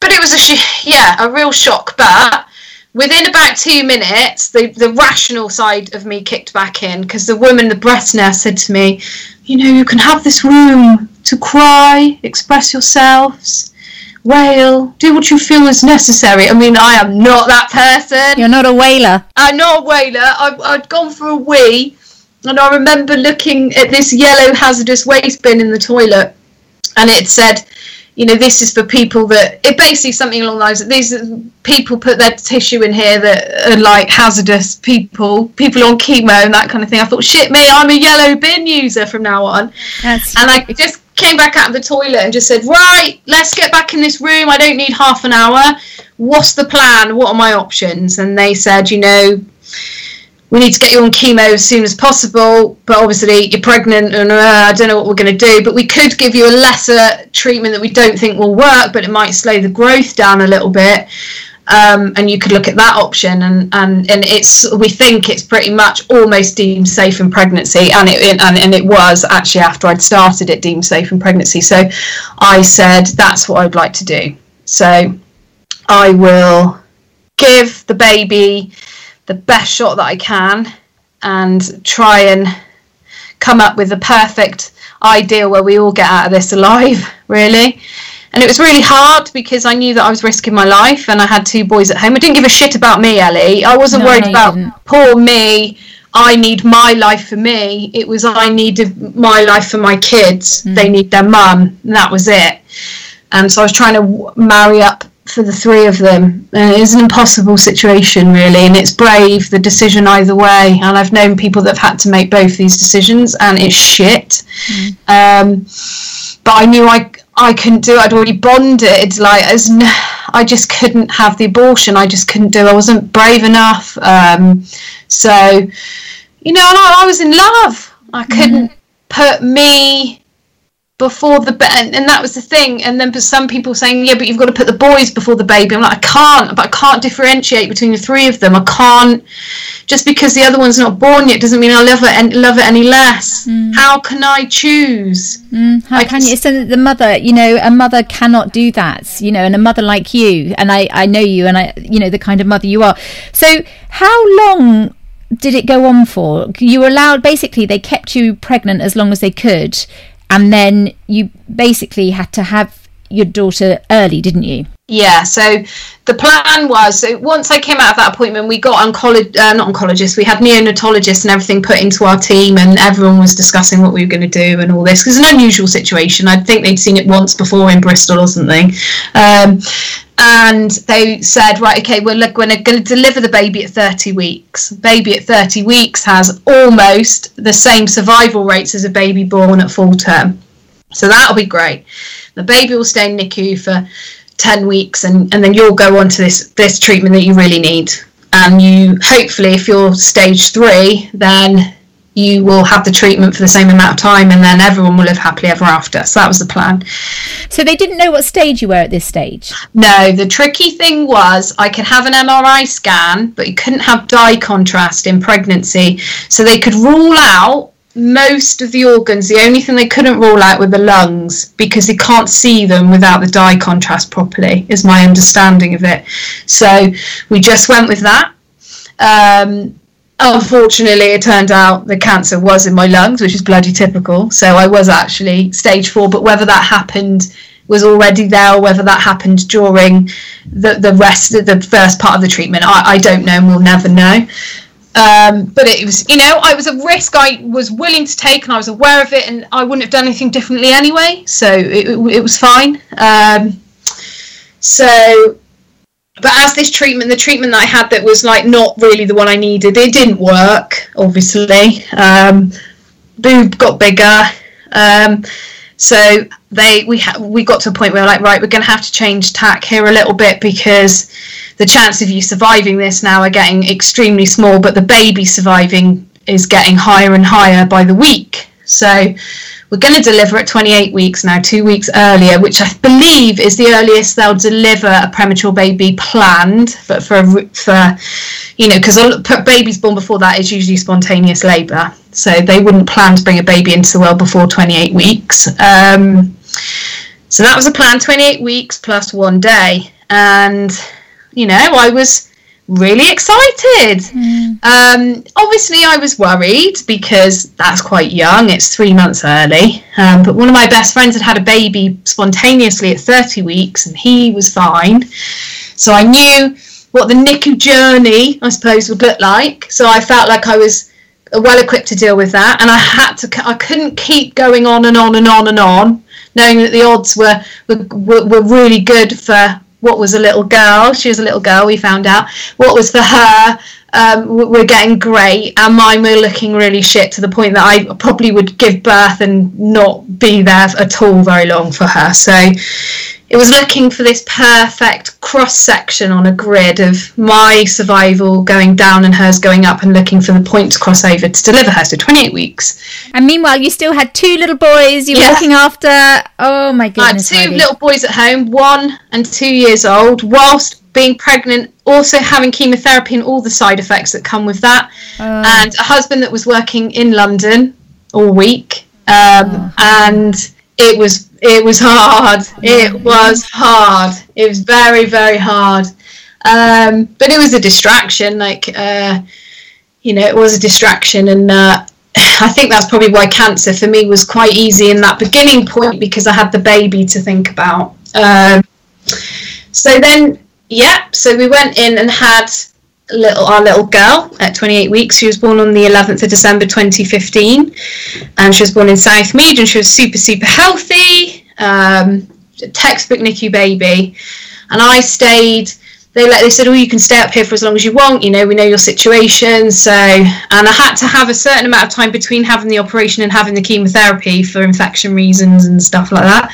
but it was a sh- yeah a real shock. But within about two minutes, the, the rational side of me kicked back in because the woman, the breast nurse, said to me, You know, you can have this room to cry, express yourselves, wail, do what you feel is necessary. I mean, I am not that person. You're not a wailer. I'm not a wailer. I, I'd gone for a wee, and I remember looking at this yellow hazardous waste bin in the toilet, and it said, you know, this is for people that it basically something along those. Lines that these people put their tissue in here that are like hazardous people, people on chemo and that kind of thing. I thought, shit, me, I'm a yellow bin user from now on. That's and I just came back out of the toilet and just said, right, let's get back in this room. I don't need half an hour. What's the plan? What are my options? And they said, you know we need to get you on chemo as soon as possible, but obviously you're pregnant and uh, I don't know what we're going to do. But we could give you a lesser treatment that we don't think will work, but it might slow the growth down a little bit. Um, and you could look at that option and, and and it's we think it's pretty much almost deemed safe in pregnancy and it and, and it was actually after I'd started it deemed safe in pregnancy so I said that's what I'd like to do so I will give the baby the best shot that I can and try and come up with the perfect ideal where we all get out of this alive, really. And it was really hard because I knew that I was risking my life and I had two boys at home. I didn't give a shit about me, Ellie. I wasn't No, worried no, about didn't. poor me. I need my life for me. It was I needed my life for my kids. Mm. They need their mum. And that was it. And so I was trying to w- marry up for the three of them. And it is an impossible situation, really. And it's brave, the decision either way. And I've known people that have had to make both these decisions, and it's shit. Um, but I knew I I couldn't do it. I'd already bonded. Like as n- I just couldn't have the abortion. I just couldn't do. it. I wasn't brave enough. Um, so you know, and I, I was in love. I couldn't put me before the ba- and, and that was the thing. And then for some people saying, yeah, but you've got to put the boys before the baby. I'm like, I can't. But I can't differentiate between the three of them. I can't. Just because the other one's not born yet doesn't mean I love it and love it any less. How can I choose? Mm, how I can just- you? So the mother, you know, a mother cannot do that. You know, and a mother like you, and I, I know you, and I, you know, the kind of mother you are. So how long did it go on for? You were allowed. Basically, they kept you pregnant as long as they could, and then you basically had to have your daughter early, didn't you? Yeah, so the plan was so once I came out of that appointment, we got oncolog- uh, not oncologists, we had neonatologists and everything put into our team, and everyone was discussing what we were going to do and all this. 'Cause it's an unusual situation. I think they'd seen it once before in Bristol or something. Um, and they said, right, okay, we're, look, we're going to deliver the baby at 30 weeks. Baby at 30 weeks has almost the same survival rates as a baby born at full term. So that'll be great. The baby will stay in NICU for 10 weeks and, and then you'll go on to this, this treatment that you really need. And you, hopefully, if you're stage three, then you will have the treatment for the same amount of time and then everyone will live happily ever after. So that was the plan. So they didn't know what stage you were at this stage. No, the tricky thing was I could have an MRI scan, but you couldn't have dye contrast in pregnancy. So they could rule out most of the organs. The only thing they couldn't rule out were the lungs because they can't see them without the dye contrast properly, is my understanding of it. So we just went with that. Um, unfortunately, it turned out the cancer was in my lungs, which is bloody typical. So I was actually stage four, but whether that happened was already there or whether that happened during the, the rest of the first part of the treatment, I, I don't know and we'll never know. Um, but it was, you know, I was a risk I was willing to take and I was aware of it and I wouldn't have done anything differently anyway. So it, it, it was fine. Um, so but as this treatment, the treatment that I had that was like not really the one I needed, it didn't work. Obviously, um, boob got bigger, um, so they we ha- we got to a point where we're like, right, we're going to have to change tack here a little bit because the chance of you surviving this now are getting extremely small, but the baby surviving is getting higher and higher by the week. So we're going to deliver at 28 weeks now, two weeks earlier, which I believe is the earliest they'll deliver a premature baby planned. But for for you know, because babies born before that is usually spontaneous labour, so they wouldn't plan to bring a baby into the world before 28 weeks. Um, so that was a plan, 28 weeks plus one day, and you know, I was really excited. Um, obviously, I was worried because that's quite young. It's three months early. Um, but one of my best friends had had a baby spontaneously at 30 weeks, and he was fine. So I knew what the NICU journey, I suppose, would look like. So I felt like I was well equipped to deal with that, and I had to. I couldn't keep going on and on and on and on, knowing that the odds were were, were really good for what was a little girl. She was a little girl. We found out what was for her. Um, we're getting great, and mine were looking really shit to the point that I probably would give birth and not be there at all very long for her. So it was looking for this perfect cross section on a grid of my survival going down and hers going up, and looking for the point to cross over to deliver her. So 28 weeks. And meanwhile, you still had two little boys you were Yeah. looking after. Oh my goodness. I had two Heidi. little boys at home, one and two years old, whilst being pregnant, also having chemotherapy and all the side effects that come with that, Oh. and a husband that was working in London all week, um, and it was it was hard. It was hard. It was very very hard, um, but it was a distraction. Like. Uh, you know, it was a distraction, and uh, I think that's probably why cancer for me was quite easy in that beginning point because I had the baby to think about. Um, so then, yeah, so we went in and had little our little girl at 28 weeks. She was born on the 11th of December 2015, and she was born in Southmead, and she was super super healthy, um, textbook NICU baby, and I stayed they let they said, "Oh, you can stay up here for as long as you want. You know, we know your situation." So, and I had to have a certain amount of time between having the operation and having the chemotherapy for infection reasons and stuff like that.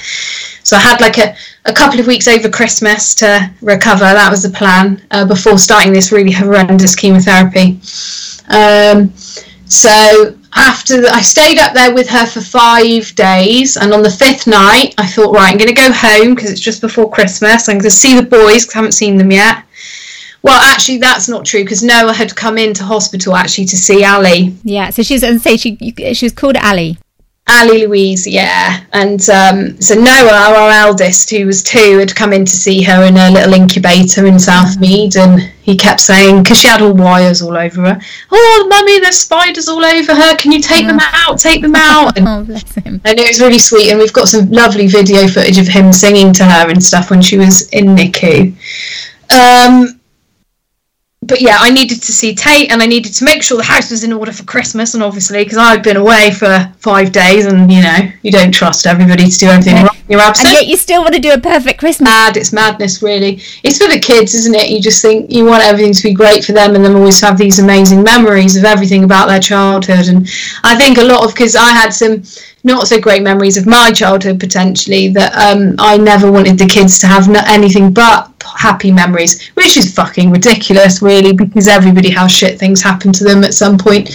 So I had like a, a couple of weeks over Christmas to recover. That was the plan uh, before starting this really horrendous chemotherapy. Um, so after the, I stayed up there with her for five days, and on the fifth night, I thought, right, I'm going to go home because it's just before Christmas. I'm going to see the boys because I haven't seen them yet. Well, actually, that's not true because Noah had come into hospital actually to see Ally. Yeah, so she's and say she she was called Ally. Ally Louise, yeah. And um, so Noah, our eldest, who was two, had come in to see her in a little incubator in Southmead, and he kept saying, because she had all wires all over her, "Oh, mummy, there's spiders all over her. Can you take them out? Take them out." And, oh, bless him. and it was really sweet, and we've got some lovely video footage of him singing to her and stuff when she was in NICU. Um, but yeah, I needed to see Tate and I needed to make sure the house was in order for Christmas. And obviously, because I'd been away for five days and you know, you don't trust everybody to do everything Yeah. right in your absence. And yet you still want to do a perfect Christmas. Mad, it's madness, really. It's for the kids, isn't it? You just think you want everything to be great for them and them always have these amazing memories of everything about their childhood. And I think a lot of, because I had some not so great memories of my childhood potentially that um, I never wanted the kids to have no- anything but happy memories, which is fucking ridiculous, really, because everybody has shit things happen to them at some point,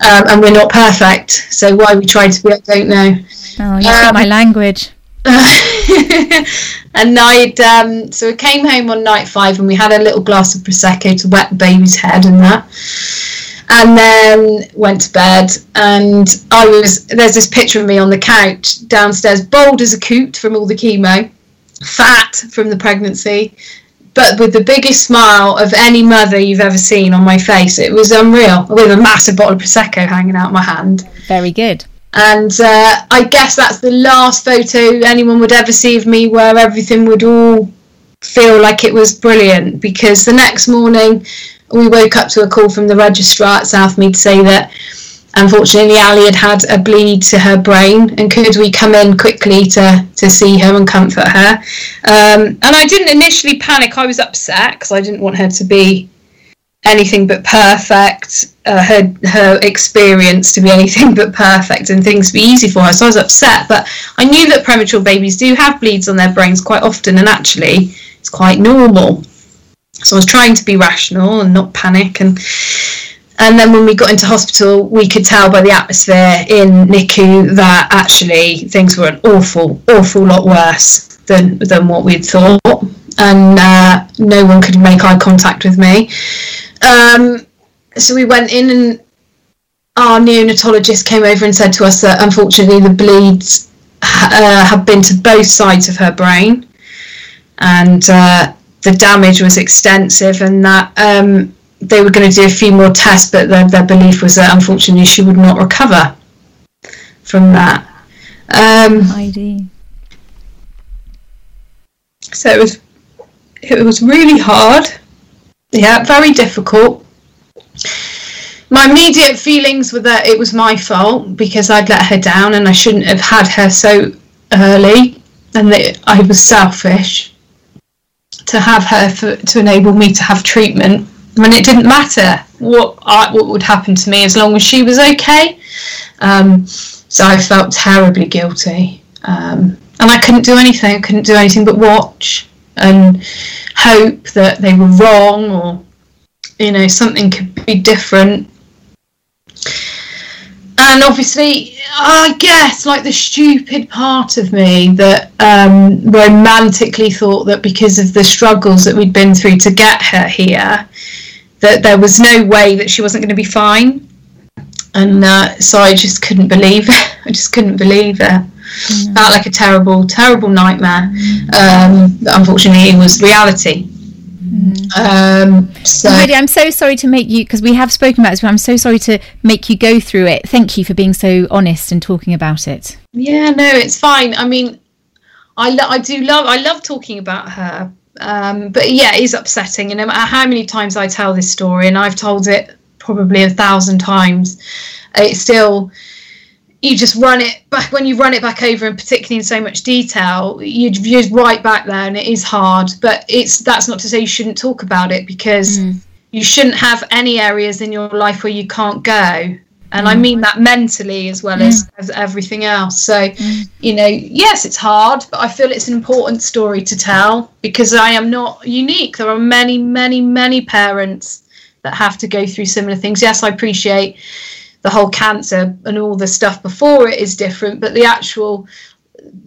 um, and we're not perfect. So why we try to be, I don't know. Oh, you Um, my language. and I'd um, so we came home on night five and we had a little glass of prosecco to wet the baby's head and that, and then went to bed. And I was there's this picture of me on the couch downstairs, bold as a coot from all the chemo, fat from the pregnancy. But with the biggest smile of any mother you've ever seen on my face, it was unreal. With a massive bottle of prosecco hanging out my hand. Very good. And uh, I guess that's the last photo anyone would ever see of me where everything would all feel like it was brilliant. Because the next morning, we woke up to a call from the registrar at Southmead to say that unfortunately Ally had had a bleed to her brain and could we come in quickly to, to see her and comfort her. Um, and I didn't initially panic, I was upset because I didn't want her to be anything but perfect, uh, her her experience to be anything but perfect, and things to be easy for her. So I was upset, but I knew that premature babies do have bleeds on their brains quite often, and actually it's quite normal. So I was trying to be rational and not panic, and and then when we got into hospital, we could tell by the atmosphere in NICU that actually things were an awful, awful lot worse than than what we'd thought, and uh, no one could make eye contact with me. Um, so we went in, and our neonatologist came over and said to us that unfortunately the bleeds uh, had been to both sides of her brain, and uh, the damage was extensive, and that um, they were going to do a few more tests, but their, their belief was that unfortunately she would not recover from that. Um, ID. so it was it was really hard yeah very difficult my immediate feelings were that it was my fault because i'd let her down and i shouldn't have had her so early and that i was selfish to have her for, to enable me to have treatment when it didn't matter what I, what would happen to me as long as she was okay um, so i felt terribly guilty um, and I couldn't do anything. I couldn't do anything but watch and hope that they were wrong or you know something could be different. And obviously, I guess like the stupid part of me that um, romantically thought that because of the struggles that we'd been through to get her here, that there was no way that she wasn't going to be fine. And uh, so I just couldn't believe it. I just couldn't believe it felt like a terrible, terrible nightmare. Um, unfortunately, it was reality. Um, so Heidi, I'm so sorry to make you because we have spoken about this, but I'm so sorry to make you go through it. Thank you for being so honest and talking about it. yeah, no, it's fine. I mean, I lo- I do love I love talking about her. Um, but yeah, it is upsetting, and no matter how many times I tell this story, and I've told it probably a thousand times, it's still you just run it back when you run it back over and particularly in so much detail you, you're right back there and it is hard. But it's that's not to say you shouldn't talk about it because hmm. you shouldn't have any areas in your life where you can't go and i mm. mean that mentally as well as, mm. as everything else. So mm. you know yes it's hard but i feel it's an important story to tell because i am not unique. There are many many many parents that have to go through similar things. Yes i appreciate the whole cancer and all the stuff before it is different, but the actual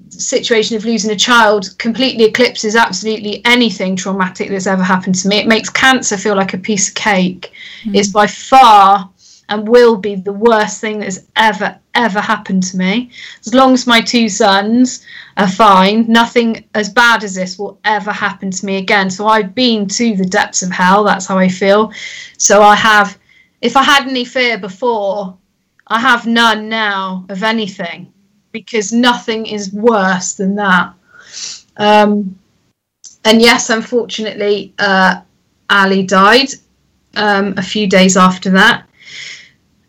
situation of losing a child completely eclipses absolutely anything traumatic that's ever happened to me. It makes cancer feel like a piece of cake. It's by far and will be the worst thing that has ever, ever happened to me. As long as my two sons are fine, nothing as bad as this will ever happen to me again. So I've been to the depths of hell. That's how I feel. So I have if I had any fear before, I have none now of anything because nothing is worse than that. Um, and yes, unfortunately, uh, Ally died um, a few days after that.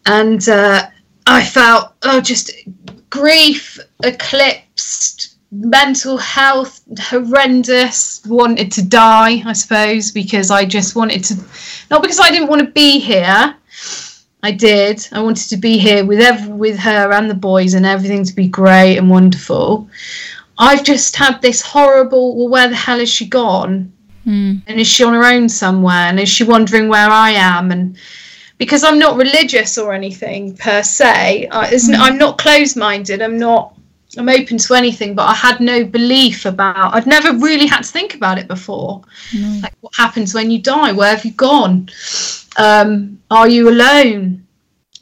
And uh, I felt, oh, just grief eclipsed, mental health horrendous, wanted to die, I suppose, because I just wanted to, not because I didn't want to be here. I did. I wanted to be here with ev- with her and the boys and everything to be great and wonderful. I've just had this horrible. Well, where the hell has she gone? And is she on her own somewhere? And is she wondering where I am? And because I'm not religious or anything per se, I, it's, I'm not closed-minded. I'm not. I'm open to anything, but I had no belief about. I'd never really had to think about it before. Like, what happens when you die? Where have you gone? Um, are you alone?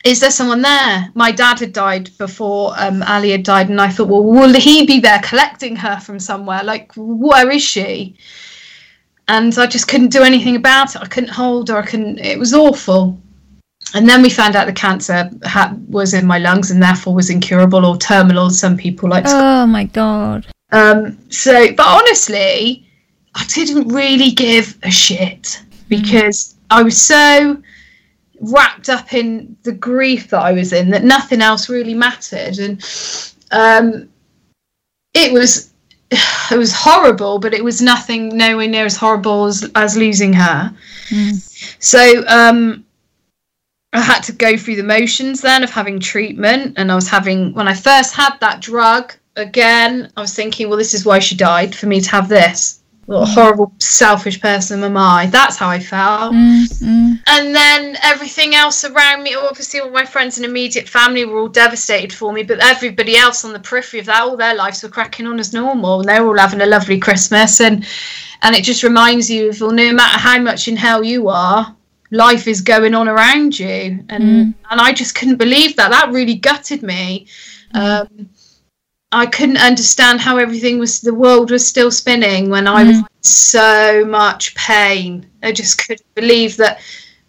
Is there someone there? My dad had died before um, Ally had died, and I thought, well, will he be there collecting her from somewhere? Like, where is she? And I just couldn't do anything about it. I couldn't hold her. I couldn't. It was awful. And then we found out the cancer ha- was in my lungs and therefore was incurable or terminal. Some people like Oh my god. um, so, but honestly, I didn't really give a shit because I was so wrapped up in the grief that I was in that nothing else really mattered, and um, it was it was horrible, but it was nothing nowhere near as horrible as, as losing her. So um, I had to go through the motions then of having treatment, and I was having when I first had that drug again. I was thinking, well, this is why she died for me to have this. What a mm. horrible, selfish person am I? That's how I felt. Mm-hmm. And then everything else around me, obviously, all my friends and immediate family were all devastated for me, but everybody else on the periphery of that, all their lives were cracking on as normal, and they were all having a lovely Christmas. And and it just reminds you of, well, no matter how much in hell you are, life is going on around you. And mm. and I just couldn't believe that. That really gutted me. Mm. Um, I couldn't understand how everything was, the world was still spinning when I was mm. in so much pain. I just couldn't believe that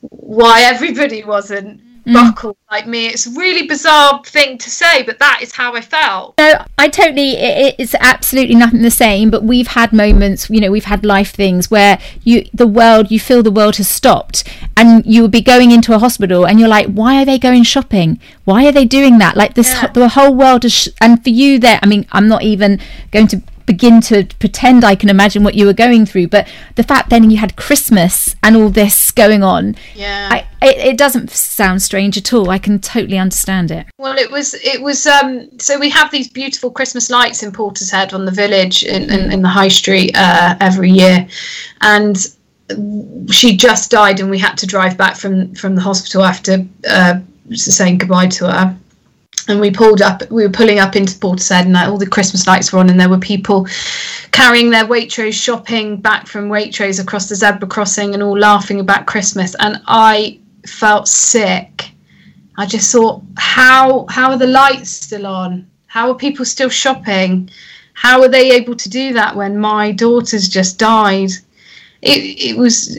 why everybody wasn't Mm. buckled like me. It's a really bizarre thing to say, but that is how I felt. No, I totally. It, it's absolutely nothing the same. But we've had moments, you know, we've had life things where you, the world, you feel the world has stopped, and you would be going into a hospital, and you're like, why are they going shopping? Why are they doing that? Like this, Yeah. the whole world is. Sh- and for you, there. I mean, I'm not even going to begin to pretend I can imagine what you were going through, but the fact then you had Christmas and all this going on, Yeah. I, it, it doesn't sound strange at all. I can totally understand it. Well, it was it was um so we have these beautiful Christmas lights in Portishead on the village in, in, in the high street uh, every year, and she just died and we had to drive back from from the hospital after uh, saying goodbye to her. And we pulled up. We were pulling up into Portishead, and all the Christmas lights were on, and there were people carrying their Waitrose shopping back from Waitrose across the zebra crossing, and all laughing about Christmas. And I felt sick. I just thought, how how are the lights still on? How are people still shopping? How are they able to do that when my daughter's just died? it, it was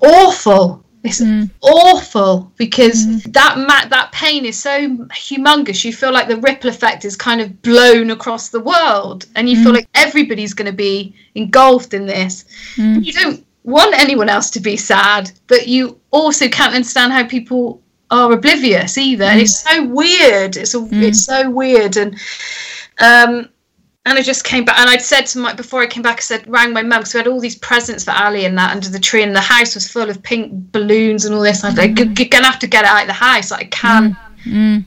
awful. It's Mm. awful because mm. that ma- that pain is so humongous. You feel like the ripple effect is kind of blown across the world, and you feel mm. like everybody's going to be engulfed in this. Mm. You don't want anyone else to be sad, but you also can't understand how people are oblivious either. And it's so weird. It's a, it's so weird, and um, and I just came back, and I'd said to my before I came back, I said rang my mum because we had all these presents for Ally and that under the tree, and the house was full of pink balloons and all this. I was like, "You're gonna have to get it out of the house. Like, I can't.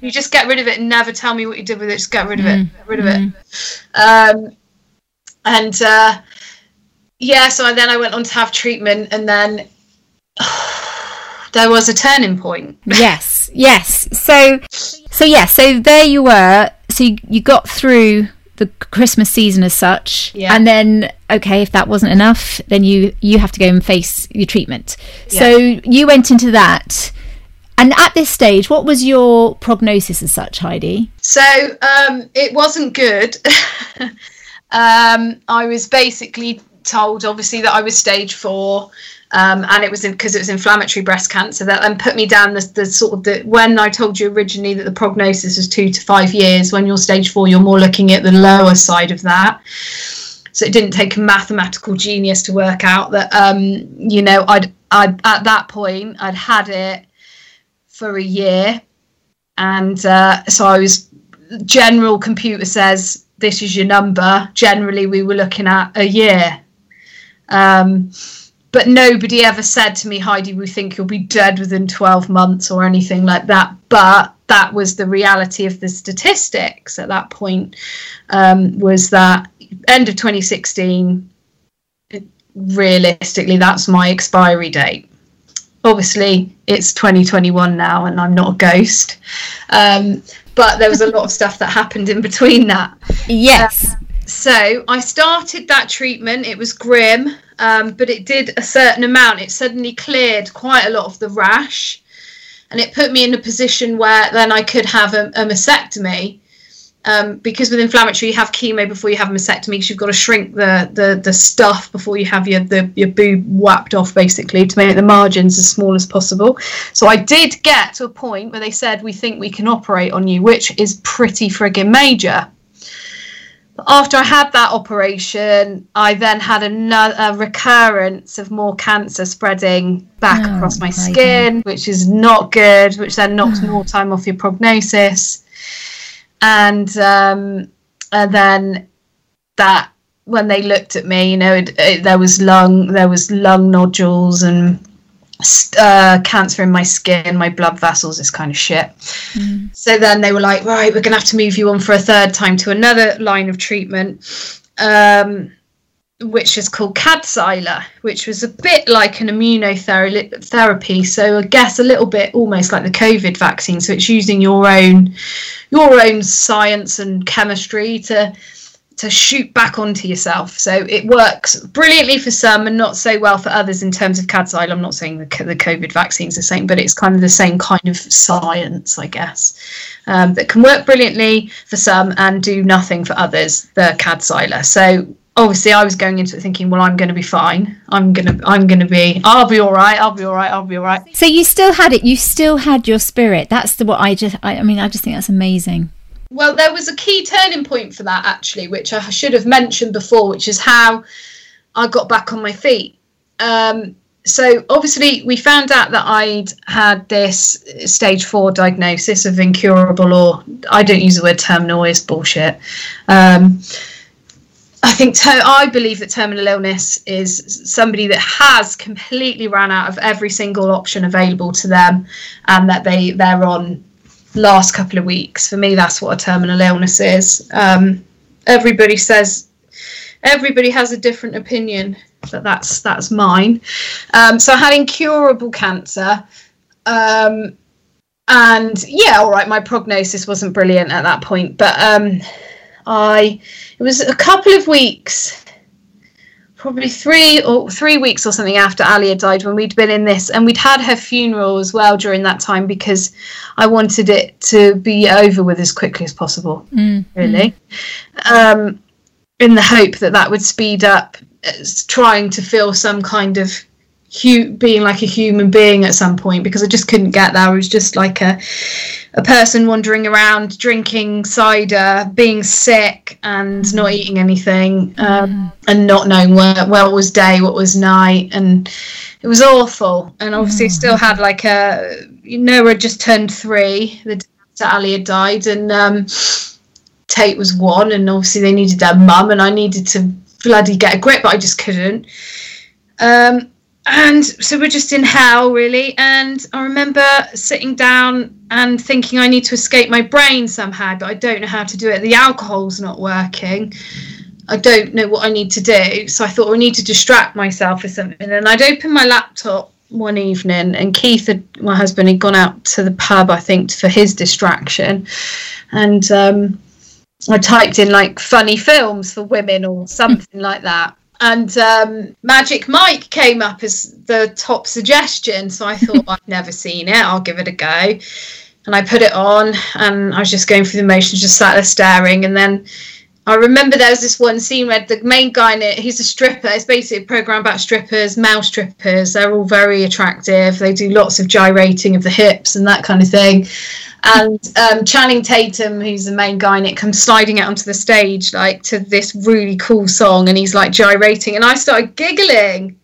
You just get rid of it and never tell me what you did with it. Just get rid of it. Get rid of it." Um, and uh, yeah, so then I went on to have treatment, and then there was a turning point. yes, yes. So, so yeah. So there you were. So you, you got through the Christmas season as such, Yeah. and then okay, if that wasn't enough, then you you have to go and face your treatment. So you went into that. And at this stage, what was your prognosis as such, Heidi? So um, it wasn't good. um, I was basically told, obviously, that I was stage four, um, and it was because it was inflammatory breast cancer. That then put me down the, the sort of the when I told you originally that the prognosis was two to five years. When you're stage four, you're more looking at the lower side of that. So it didn't take a mathematical genius to work out that um, you know I'd I'd at that point I'd had it for a year, and uh, so I was general computer says this is your number. Generally, we were looking at a year. Um, but nobody ever said to me, Heidi, we think you'll be dead within 12 months or anything like that. But that was the reality of the statistics at that point, um, was that end of 2016, realistically, that's my expiry date. Obviously, it's 2021 now, and I'm not a ghost. Um, but there was a lot of stuff that happened in between that. Yes. So I started that treatment. It was grim, um, but it did a certain amount. It suddenly cleared quite a lot of the rash, and it put me in a position where then I could have a, a mastectomy. Um, because with inflammatory, you have chemo before you have a mastectomy because you've got to shrink the, the, the stuff before you have your the, your boob whapped off, basically, to make the margins as small as possible. So I did get to a point where they said, We think we can operate on you, which is pretty friggin' major after I had that operation, I then had another a recurrence of more cancer spreading back Oh, across my skin, which is not good, which then knocks more time off your prognosis. And um, and then that when they looked at me, you know, it, it, there was lung there was lung nodules and uh, cancer in my skin, my blood vessels, this kind of shit. So then they were like, right, we're going to have to move you on for a third time to another line of treatment, um, which is called Kadcyla, which was a bit like an immunotherapy. So I guess a little bit almost like the COVID vaccine. So it's using your own your own science and chemistry to to shoot back onto yourself. So it works brilliantly for some and not so well for others in terms of Kadcyla. I'm not saying the, the COVID vaccine's the same, but it's kind of the same kind of science, I guess, um, that can work brilliantly for some and do nothing for others, the Kadcyla. So obviously I was going into it thinking, well, I'm going to be fine. I'm going to, I'm going to be, I'll be all right. I'll be all right. I'll be all right. So you still had it. You still had your spirit. That's the what I just. I, I mean, I just think that's amazing. Well, there was a key turning point for that actually, which I should have mentioned before, which is how I got back on my feet. Um, so obviously, we found out that I'd had this stage four diagnosis of incurable, or I don't use the word terminal, it's bullshit. Um, I think ter- I believe that terminal illness is somebody that has completely ran out of every single option available to them, and that they they're on last couple of weeks. For me, that's what a terminal illness is. Um, everybody says everybody has a different opinion, but that's that's mine. Um, so I had incurable cancer. Um, and yeah, all right, my prognosis wasn't brilliant at that point, but um, I it was a couple of weeks probably three or three weeks or something after Ally had died when we'd been in this and we'd had her funeral as well during that time because I wanted it to be over with as quickly as possible Mm. really um, in the hope that that would speed up trying to feel some kind of hu- being like a human being at some point because I just couldn't get there. I was just like a a person wandering around drinking cider, being sick and not eating anything, um, and not knowing what, what was day, what was night, and it was awful. And obviously, mm. still had like a Noah know, just turned three. The Ally had died, and um, Tate was one, and obviously they needed their mum, and I needed to bloody get a grip, but I just couldn't. Um, and so we're just in hell really. And i remember sitting down and thinking i need to escape my brain somehow but i don't know how to do it. The alcohol's not working. I don't know what i need to do. So i thought i need to distract myself or something. And i'd open my laptop one evening and keith had, my husband had gone out to the pub i think for his distraction. And um, i typed in like funny films for women or something like that and um, Magic Mike came up as the top suggestion. So I thought I've never seen it. I'll give it a go. And I put it on, and I was just going through the motions, just sat there staring. And then I remember there was this one scene where the main guy in it, he's a stripper. It's basically a program about strippers, male strippers. They're all very attractive. They do lots of gyrating of the hips and that kind of thing and um, Channing Tatum, who's the main guy in it, comes sliding out onto the stage like to this really cool song, and he's like gyrating, and I started giggling,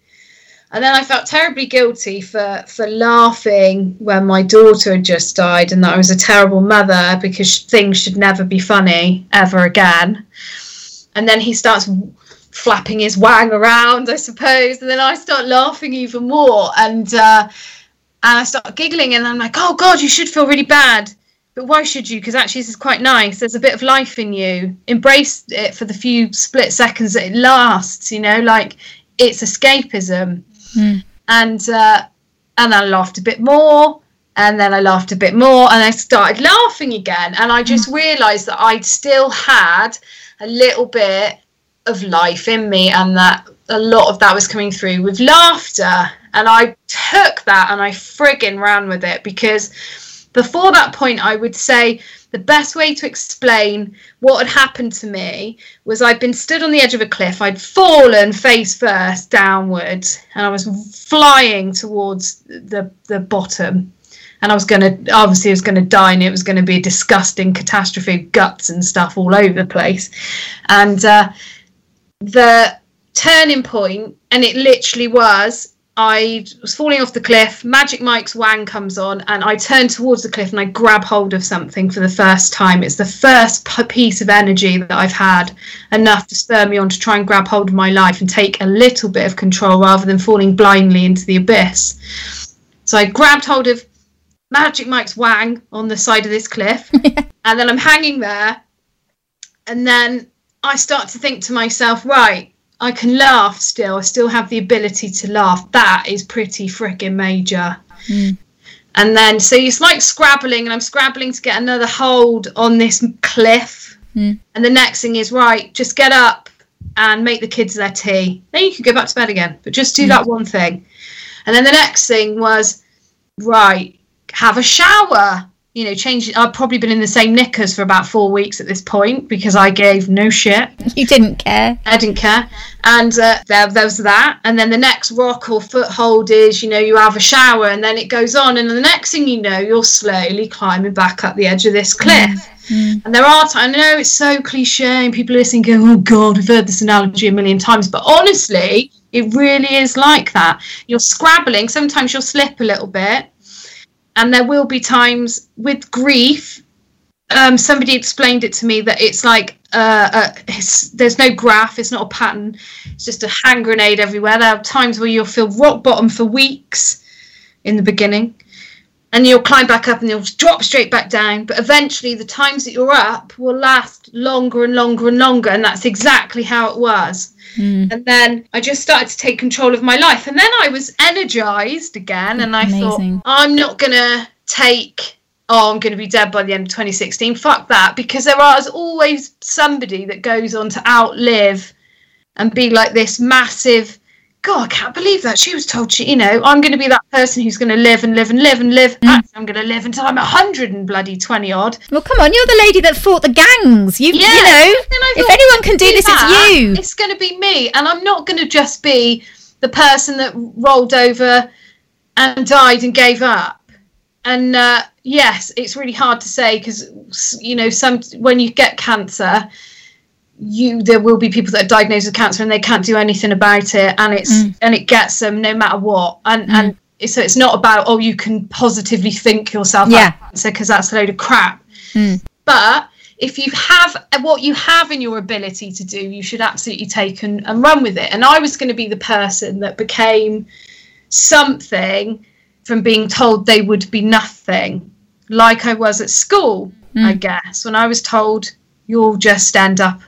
and then I felt terribly guilty for for laughing when my daughter had just died, and that I was a terrible mother because things should never be funny ever again, and then he starts flapping his wang around, I suppose, and then I start laughing even more, and. Uh, and I start giggling, and I'm like, oh God, you should feel really bad. But why should you? Because actually, this is quite nice. There's a bit of life in you. Embrace it for the few split seconds that it lasts, you know, like it's escapism. Mm. And, uh, and I laughed a bit more and then I laughed a bit more and I started laughing again and I just mm. realized that I'd still had a little bit of life in me and that a lot of that was coming through with laughter and I took that and I friggin' ran with it because before that point, I would say the best way to explain what had happened to me was I'd been stood on the edge of a cliff, I'd fallen face first downwards, and I was flying towards the, the bottom. And I was going to, obviously, I was to die, and it was going to be a disgusting catastrophe, guts and stuff all over the place. And uh, the turning point, and it literally was I was falling off the cliff. Magic Mike's wang comes on, and I turn towards the cliff and I grab hold of something for the first time. It's the first piece of energy that I've had enough to spur me on to try and grab hold of my life and take a little bit of control rather than falling blindly into the abyss. So I grabbed hold of Magic Mike's wang on the side of this cliff, and then I'm hanging there, and then I start to think to myself, right I can laugh still. I still have the ability to laugh. That is pretty freaking major. Mm. And then, so it's like scrabbling, and I'm scrabbling to get another hold on this cliff. Mm. And the next thing is, right, just get up and make the kids their tea. Then you can go back to bed again, but just do mm. that one thing. And then the next thing was, right, have a shower you know, change. I've probably been in the same knickers for about four weeks at this point because I gave no shit. You didn't care. I didn't care, and uh, there, there was that. And then the next rock or foothold is, you know, you have a shower, and then it goes on, and the next thing you know, you're slowly climbing back up the edge of this cliff. Mm. And there are times, I know it's so cliche, and people are listening go, oh God, we've heard this analogy a million times. But honestly, it really is like that. You're scrabbling, sometimes you'll slip a little bit, and there will be times with grief um, somebody explained it to me that it's like uh, uh, it's, there's no graph, it's not a pattern, it's just a hand grenade everywhere. There are times where you'll feel rock bottom for weeks in the beginning, and you'll climb back up and you'll drop straight back down. But eventually, the times that you're up will last longer and longer and longer, and that's exactly how it was. Mm. And then I just started to take control of my life. And then I was energized again. And I Amazing. thought, I'm not going to take, oh, I'm going to be dead by the end of 2016. Fuck that. Because there is always somebody that goes on to outlive and be like this massive God, I can't believe that. She was told she, you know, I'm going to be that person who's going to live and live and live and live. Mm. Actually, I'm going to live until I'm a hundred and bloody twenty odd. Well, come on, you're the lady that fought the gangs. You, Yeah. you know, I if anyone can do do this, that, it's you. It's going to be me, and I'm not going to just be the person that rolled over and died and gave up. And uh, yes, it's really hard to say because you know, some when you get cancer, you there will be people that are diagnosed with cancer and they can't do anything about it, and it's Mm. and it gets them no matter what. And and so it's not about oh you can positively think yourself Yeah. out cancer because that's a load of crap. Mm. But if you have what you have in your ability to do, you should absolutely take and, and run with it. And I was going to be the person that became something from being told they would be nothing, like I was at school, I guess, when I was told you'll just end up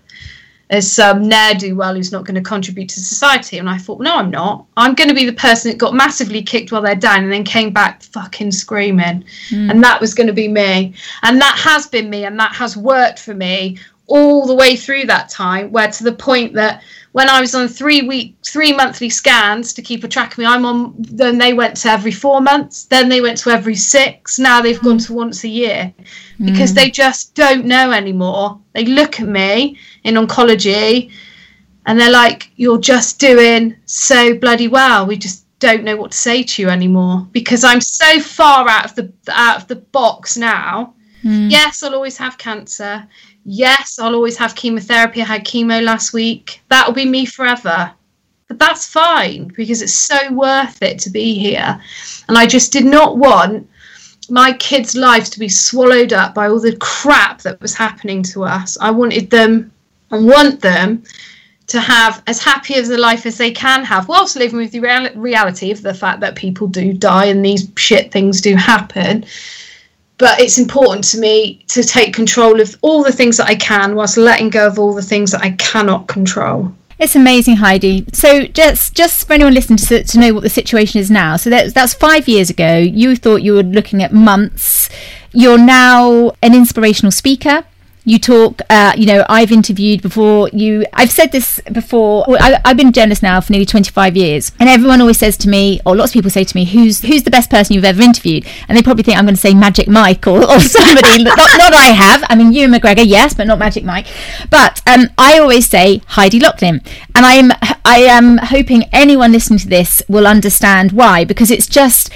as um, some ne'er do well who's not going to contribute to society. And I thought, no, I'm not. I'm going to be the person that got massively kicked while they're down and then came back fucking screaming. Hmm. And that was going to be me. And that has been me and that has worked for me all the way through that time, where to the point that when I was on three week, three monthly scans to keep a track of me, I'm on. Then they went to every four months. Then they went to every six. Now they've gone to once a year because mm. they just don't know anymore. They look at me in oncology, and they're like, "You're just doing so bloody well. We just don't know what to say to you anymore because I'm so far out of the out of the box now." Mm. Yes, I'll always have cancer. Yes, I'll always have chemotherapy. I had chemo last week. That'll be me forever. But that's fine because it's so worth it to be here. And I just did not want my kids' lives to be swallowed up by all the crap that was happening to us. I wanted them and want them to have as happy as a life as they can have, whilst living with the real- reality of the fact that people do die and these shit things do happen but it's important to me to take control of all the things that I can whilst letting go of all the things that I cannot control. It's amazing, Heidi. So just just for anyone listening to, to know what the situation is now. So that's that's five years ago. You thought you were looking at months. You're now an inspirational speaker. You talk, uh, you know, I've interviewed before you. I've said this before. I, I've been a journalist now for nearly 25 years, and everyone always says to me, or lots of people say to me, "Who's who's the best person you've ever interviewed?" And they probably think I'm going to say Magic Mike or, or somebody. not, not I have. I mean, Ewan McGregor, yes, but not Magic Mike. But um, I always say Heidi Loughlin, and I am I am hoping anyone listening to this will understand why, because it's just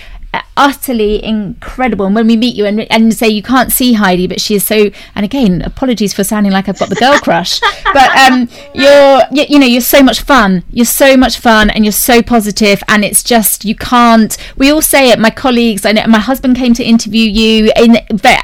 utterly incredible. And when we meet you and, and say you can't see Heidi, but she is so. And again, apologies for sounding like I've got the girl crush, but um, you're you, you know you're so much fun. You're so much fun, and you're so positive, and it's just you can't. We all say it. My colleagues, I know my husband came to interview you in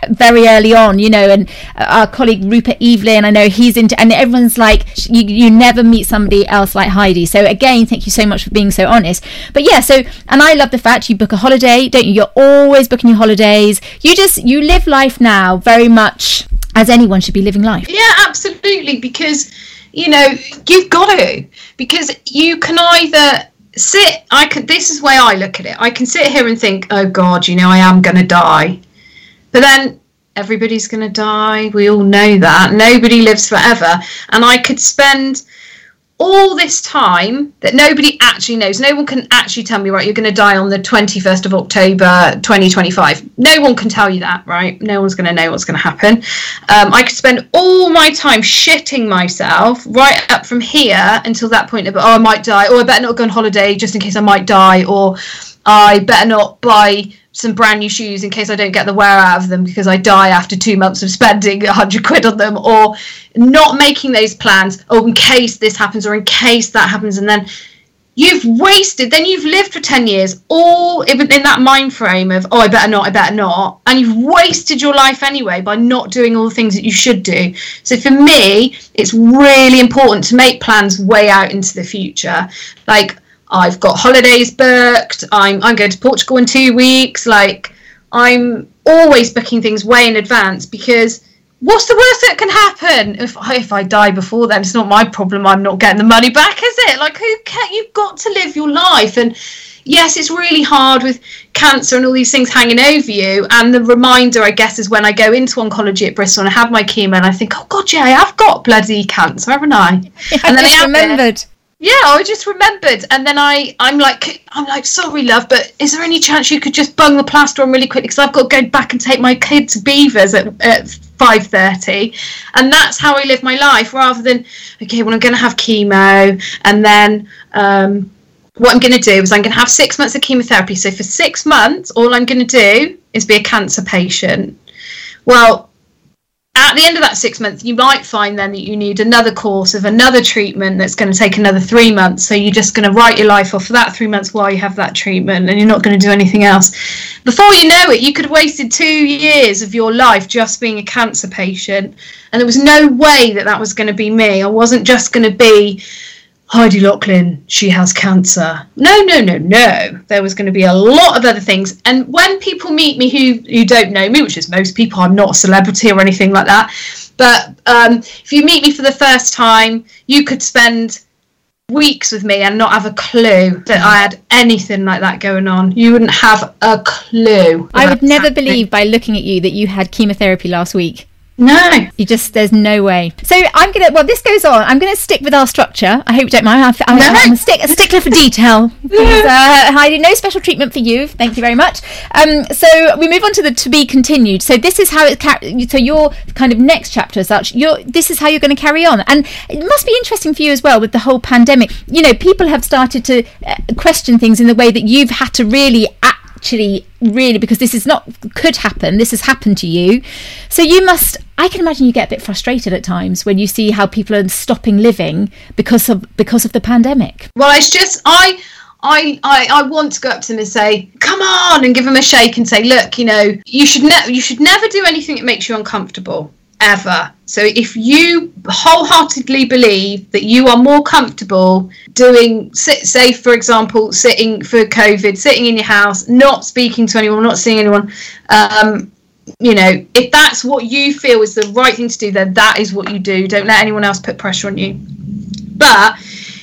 very early on, you know, and our colleague Rupert Evelyn, I know he's into, and everyone's like, you, you never meet somebody else like Heidi. So again, thank you so much for being so honest. But yeah, so and I love the fact you book a holiday, don't you? You're always booking your holidays. You just you live life now very much as anyone should be living life. Yeah, absolutely. Because you know you've got to. Because you can either sit. I can. This is the way I look at it. I can sit here and think, oh God, you know, I am going to die. But then everybody's going to die. We all know that. Nobody lives forever. And I could spend all this time that nobody actually knows. No one can actually tell me, right, you're going to die on the 21st of October 2025. No one can tell you that, right? No one's going to know what's going to happen. Um, I could spend all my time shitting myself right up from here until that point of, oh, I might die, or I better not go on holiday just in case I might die, or I better not buy some brand new shoes in case I don't get the wear out of them because I die after two months of spending a hundred quid on them, or not making those plans, oh, in case this happens or in case that happens, and then you've wasted, then you've lived for 10 years, all in that mind frame of, oh, I better not, I better not, and you've wasted your life anyway by not doing all the things that you should do. So for me, it's really important to make plans way out into the future. Like, I've got holidays booked. I'm I'm going to Portugal in two weeks. Like I'm always booking things way in advance because what's the worst that can happen if I, if I die before then? It's not my problem. I'm not getting the money back, is it? Like who can you've got to live your life and yes, it's really hard with cancer and all these things hanging over you. And the reminder, I guess, is when I go into oncology at Bristol and I have my chemo and I think, oh God, yeah, I have got bloody cancer, haven't I? And then I have it. Yeah, I just remembered, and then I, I'm like, I'm like, sorry, love, but is there any chance you could just bung the plaster on really quickly? Because I've got to go back and take my kid to Beavers at, at five thirty, and that's how I live my life, rather than, okay, well, I'm going to have chemo, and then um, what I'm going to do is I'm going to have six months of chemotherapy. So for six months, all I'm going to do is be a cancer patient. Well, at the end of that six months, you might find then that you need another course of another treatment that's going to take another three months. So you're just going to write your life off for that three months while you have that treatment and you're not going to do anything else. Before you know it, you could have wasted two years of your life just being a cancer patient. And there was no way that that was going to be me. I wasn't just going to be Heidi Loughlin, she has cancer. No, no, no, no. There was going to be a lot of other things. And when people meet me who, who don't know me, which is most people, I'm not a celebrity or anything like that. But um, if you meet me for the first time, you could spend weeks with me and not have a clue that I had anything like that going on. You wouldn't have a clue. I would never happening. believe by looking at you that you had chemotherapy last week. No. You just, there's no way. So I'm going to, well, this goes on. I'm going to stick with our structure. I hope you don't mind. I'm, I'm, no. I'm a, stick, a stickler for detail. Uh, Heidi, no special treatment for you. Thank you very much. Um, so we move on to the to be continued. So this is how it, so your kind of next chapter as such, your, this is how you're going to carry on. And it must be interesting for you as well with the whole pandemic. You know, people have started to uh, question things in the way that you've had to really act actually really because this is not could happen this has happened to you so you must i can imagine you get a bit frustrated at times when you see how people are stopping living because of because of the pandemic well it's just i I, I, I want to go up to them and say, "Come on!" and give them a shake and say, "Look, you know, you should ne- you should never do anything that makes you uncomfortable ever. So if you wholeheartedly believe that you are more comfortable doing, say, for example, sitting for COVID, sitting in your house, not speaking to anyone, not seeing anyone, um, you know, if that's what you feel is the right thing to do, then that is what you do. Don't let anyone else put pressure on you. But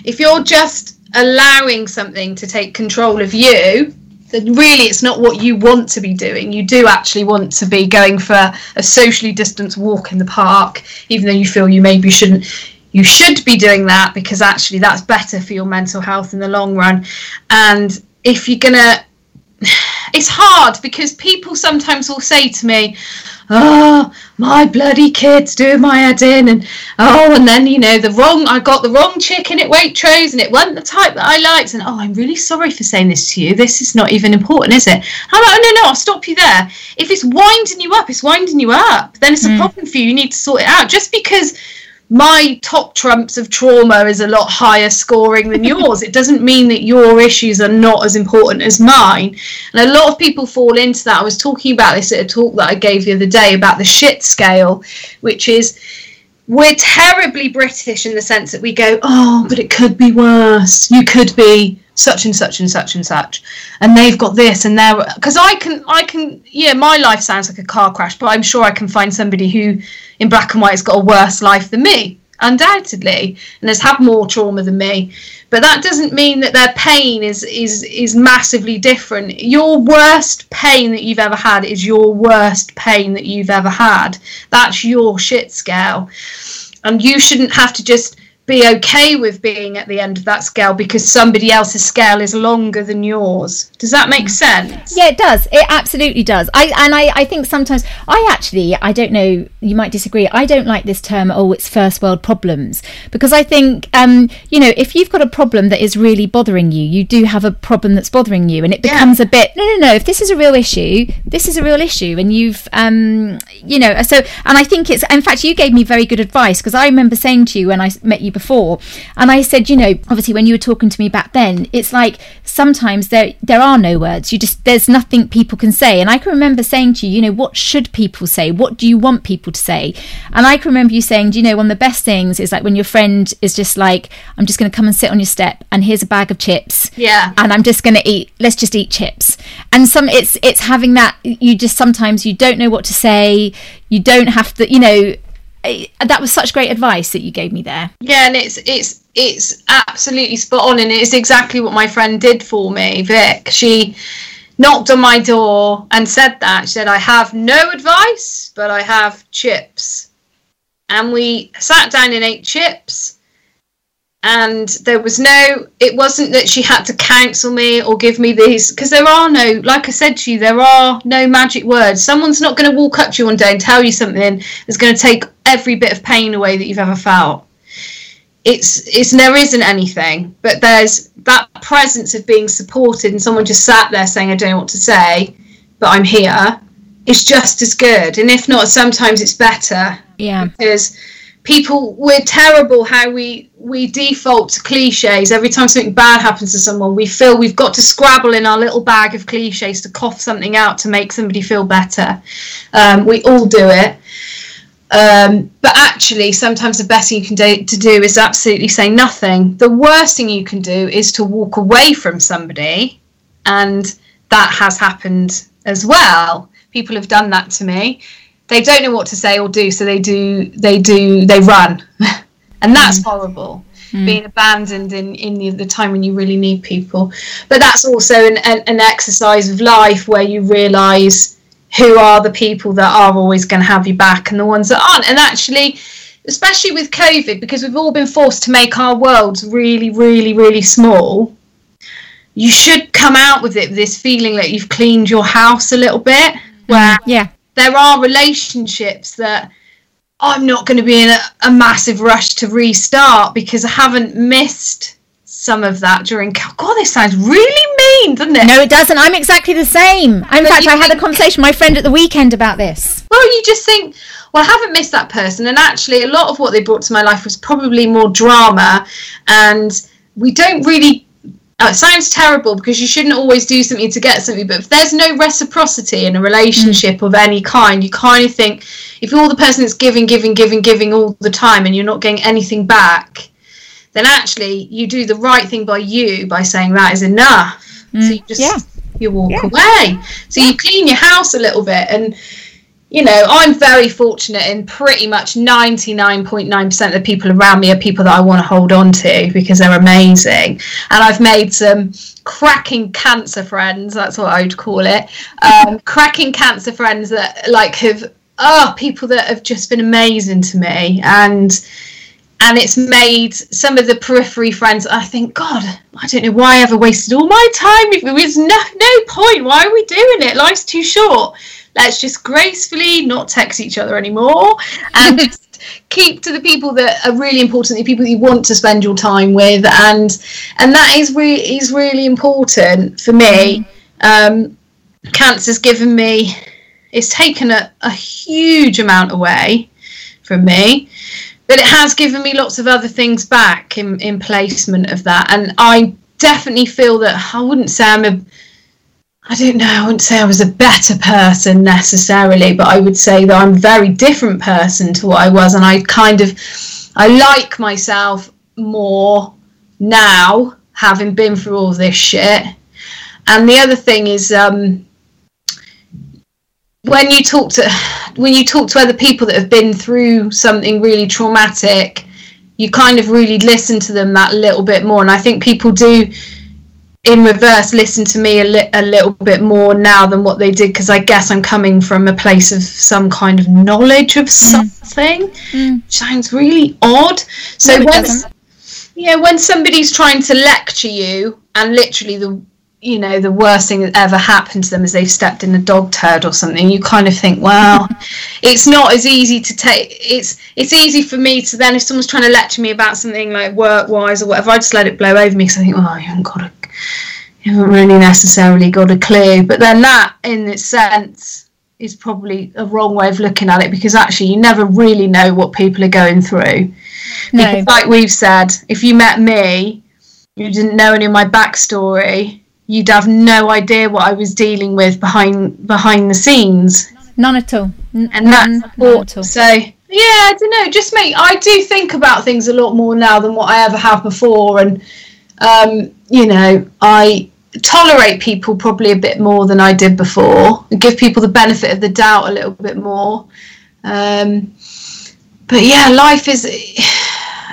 if you're just allowing something to take control of you, really it's not what you want to be doing. You do actually want to be going for a socially distanced walk in the park, even though you feel you maybe shouldn't. You should be doing that because actually that's better for your mental health in the long run. And if you're gonna, it's hard because people sometimes will say to me, oh, my bloody kids do my head in, and oh, and then you know the wrong, I got the wrong chicken at Waitrose, and it wasn't the type that I liked, and oh, I'm really sorry for saying this to you. This is not even important, is it? I'm like, oh no, no, I'll stop you there. If it's winding you up, it's winding you up. Then it's a mm. problem for you. You need to sort it out. Just because my top trumps of trauma is a lot higher scoring than yours. it doesn't mean that your issues are not as important as mine. And a lot of people fall into that. I was talking about this at a talk that I gave the other day about the shit scale, which is we're terribly British in the sense that we go, oh, but it could be worse. You could be such and such and such and such. And they've got this and they're because i can i can yeah my life sounds like a car crash but i'm sure i can find somebody who in black and white has got a worse life than me undoubtedly. And has had more trauma than me. But that doesn't mean that their pain is is is massively different. Your worst pain that you've ever had is your worst pain that you've ever had. That's your shit scale. And you shouldn't have to just be okay with being at the end of that scale because somebody else's scale is longer than yours. Does that make sense? Yeah, it does. It absolutely does. I and I, I think sometimes I actually I don't know, you might disagree. I don't like this term, oh, it's first world problems. Because I think um, you know, if you've got a problem that is really bothering you, you do have a problem that's bothering you and it becomes yeah. a bit no no no, if this is a real issue, this is a real issue and you've um you know, so and I think it's in fact you gave me very good advice because I remember saying to you when I met you before. And I said, you know, obviously when you were talking to me back then, it's like sometimes there there are no words. You just there's nothing people can say. And I can remember saying to you, you know, what should people say? What do you want people to say? And I can remember you saying, do you know, one of the best things is like when your friend is just like, I'm just going to come and sit on your step, and here's a bag of chips. Yeah. And I'm just going to eat. Let's just eat chips. And some it's it's having that. You just sometimes you don't know what to say. You don't have to. You know that was such great advice that you gave me there. Yeah, and it's it's it's absolutely spot on, and it's exactly what my friend did for me, Vic. She knocked on my door and said that. She said, "I have no advice, but I have chips," and we sat down and ate chips. And there was no it wasn't that she had to counsel me or give me these because there are no like i said to you there are no magic words. Someone's not going to walk up to you one day and tell you something that's going to take every bit of pain away that you've ever felt. It's it's there isn't anything but there's that presence of being supported and someone just sat there saying i don't know what to say but i'm here is just as good. And if not sometimes it's better. Yeah. Because people we're terrible how we we default to cliches. Every time something bad happens to someone we feel we've got to scrabble in our little bag of cliches to cough something out to make somebody feel better. Um, we all do it. Um, but actually sometimes the best thing you can do to do is absolutely say nothing. The worst thing you can do is to walk away from somebody and that has happened as well. People have done that to me they don't know what to say or do, so they do they do they run, and that's mm. horrible. Mm. Being abandoned in in the, the, time when you really need people, but that's also an, an, an exercise of life where you realise who are the people that are always going to have you back and the ones that aren't. And actually, especially with COVID, because we've all been forced to make our worlds really, really, really small, you should come out with it this feeling that you've cleaned your house a little bit. Where yeah there are relationships that I'm not going to be in a, a, massive rush to restart because I haven't missed some of that during. God, this sounds really mean, doesn't it? No, it doesn't. I'm exactly the same. In but fact, I had a conversation with my friend at the weekend about this. Well, you just think, well, I haven't missed that person, and actually, a lot of what they brought to my life was probably more drama, and we don't really uh, it sounds terrible because you shouldn't always do something to get something, but if there's no reciprocity in a relationship mm. of any kind, you kind of think if you're the person that's giving, giving, giving, giving all the time and you're not getting anything back, then actually you do the right thing by you by saying that is enough. Mm. So you just yeah. you walk yeah. away. So yeah. you clean your house a little bit and you know, I'm very fortunate in pretty much 99.9% of the people around me are people that I want to hold on to because they're amazing. And I've made some cracking cancer friends, that's what I would call it. Um, cracking cancer friends that like have, oh, people that have just been amazing to me. And, and it's made some of the periphery friends i think god i don't know why i ever wasted all my time it was no no point why are we doing it life's too short let's just gracefully not text each other anymore and just keep to the people that are really important the people that you want to spend your time with. And and that is really is really important for me. Um, cancer's given me it's taken a, a huge amount away from me but it has given me lots of other things back in, in placement of that. And i definitely feel that i wouldn't say i'm a I don't know, I wouldn't say I was a better person necessarily, but I would say that I'm a very different person to what I was. And I kind of, I like myself more now, having been through all this shit. And the other thing is, um, when you talk to when you talk to other people that have been through something really traumatic, you kind of really listen to them that little bit more. And I think people do in reverse listen to me a, li- a little bit more now than what they did because I guess I'm coming from a place of some kind of knowledge of mm. something. Mm. Sounds really odd. So no, when yeah, when somebody's trying to lecture you and literally the you know the worst thing that ever happened to them is they've stepped in a dog turd or something you kind of think well it's not as easy to take it's it's easy for me to then if someone's trying to lecture me about something like work wise or whatever i just let it blow over me because i think oh you haven't got a you haven't really necessarily got a clue. But then that, in its sense, is probably a wrong way of looking at it because actually you never really know what people are going through. No. Because like we've said, if you met me, you didn't know any of my backstory, you'd have no idea what I was dealing with behind behind the scenes. None at all. N- and that's. So yeah, I don't know. Just me. I do think about things a lot more now than what I ever have before, and um, you know, I tolerate people probably a bit more than I did before, and give people the benefit of the doubt a little bit more. Um, but yeah, life is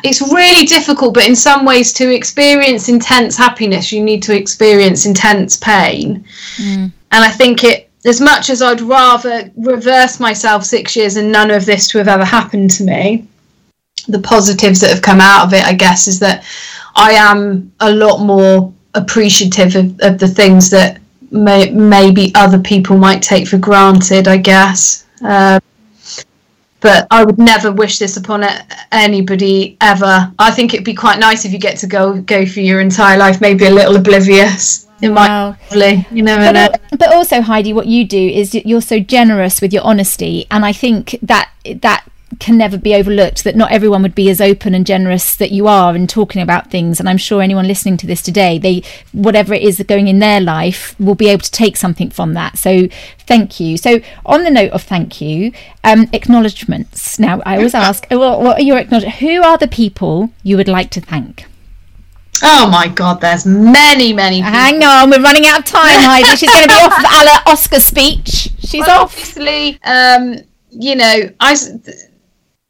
it's really difficult, but in some ways to experience intense happiness, you need to experience intense pain. Mm. And I think it as much as I'd rather reverse myself six years and none of this to have ever happened to me, the positives that have come out of it, I guess, is that I am a lot more appreciative of, of the things that may, maybe other people might take for granted, I guess. Uh, but I would never wish this upon anybody ever. I think it'd be quite nice if you get to go go for your entire life, maybe a little oblivious. It wow. might you know. But, but also, Heidi, what you do is you're so generous with your honesty, and I think that that can never be overlooked that not everyone would be as open and generous that you are in talking about things and i'm sure anyone listening to this today they whatever it is going in their life will be able to take something from that so thank you so on the note of thank you um, acknowledgements now i always ask what are your acknowledgements who are the people you would like to thank Oh my God, there's many, many. People. Hang on, we're running out of time, Heidi. She's going to be off the Oscar speech. She's well, off. Obviously, um, you know, I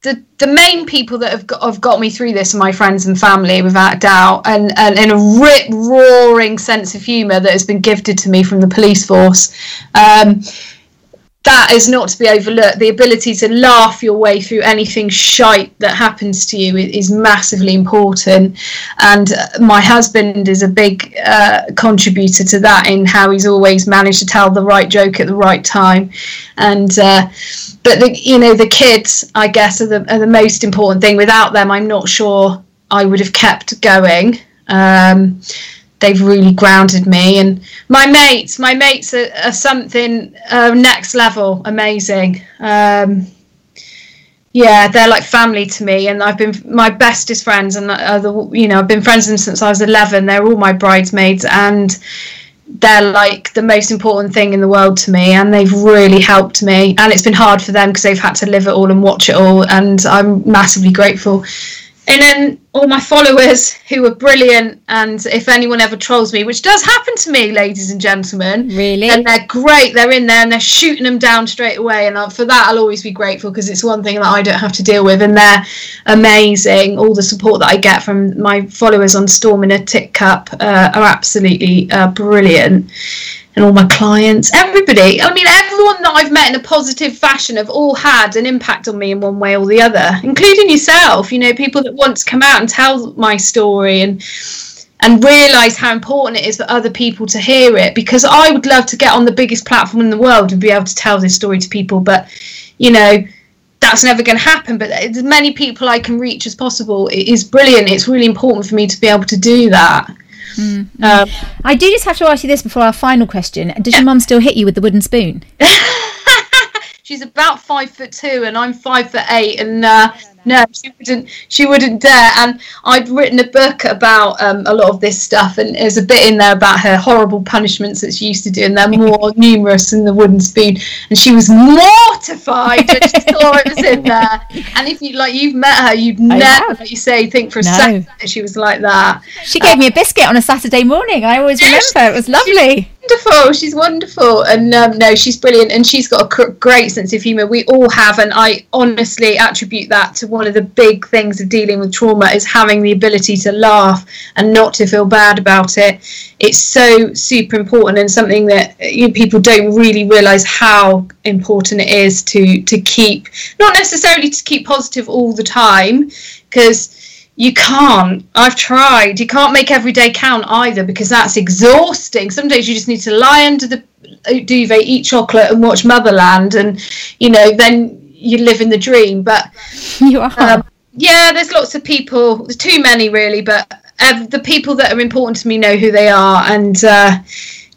the the main people that have got, have got me through this are my friends and family, without doubt, and and, and a rip roaring sense of humour that has been gifted to me from the police force. Um, that is not to be overlooked. The ability to laugh your way through anything shite that happens to you is massively important. And uh, my husband is a big uh, contributor to that in how he's always managed to tell the right joke at the right time. And uh, but the, you know the kids, I guess, are the are the most important thing. Without them, I'm not sure I would have kept going. Um, they've really grounded me. And my mates, my mates are, are something uh, next level, amazing. Um, yeah, they're like family to me, and I've been my bestest friends, and uh, the, you know I've been friends with them since I was eleven. They're all my bridesmaids, and they're like the most important thing in the world to me and they've really helped me and it's been hard for them because they've had to live it all and watch it all and i'm massively grateful and then all my followers who are brilliant and if anyone ever trolls me which does happen to me ladies and gentlemen really? and they're great they're in there and they're shooting them down straight away and for that i'll always be grateful because it's one thing that i don't have to deal with and they're amazing. All the support that i get from my followers on storm in a D cup uh, are absolutely uh, brilliant and all my clients, everybody. I mean, everyone that I've met in a positive fashion have all had an impact on me in one way or the other, including yourself. You know, people that want to come out and tell my story and and realize how important it is for other people to hear it. Because I would love to get on the biggest platform in the world and be able to tell this story to people, but you know. That's never going to happen, but as many people I can reach as possible is brilliant. It's really important for me to be able to do that. Mm. Um, I do just have to ask you this before our final question. Does your mum still hit you with the wooden spoon? She's about five foot two, and I'm five foot eight, and uh, no, she wouldn't. She wouldn't dare. And I'd written a book about um, a lot of this stuff, and there's a bit in there about her horrible punishments that she used to do, and they're more numerous than the wooden spoon. And she was mortified when she saw it was in there. And if you like, you've met her, you'd I never, like you say, think for a no. second that she was like that. She gave me a biscuit on a Saturday morning. I always remember. It was lovely wonderful. She's wonderful, and um, no, she's brilliant, and she's got a great sense of humour. We all have, and I honestly attribute that to one of the big things of dealing with trauma is having the ability to laugh and not to feel bad about it. It's so super important, and something that you know, people don't really realise how important it is to to keep, not necessarily to keep positive all the time, because you can't. I've tried. You can't make every day count either because that's exhausting. Some days you just need to lie under the uh, duvet, eat chocolate, and watch Motherland, and you know then you live in the dream. But you are. Um, yeah, there's lots of people. There's too many really, but uh, the people that are important to me know who they are, and uh,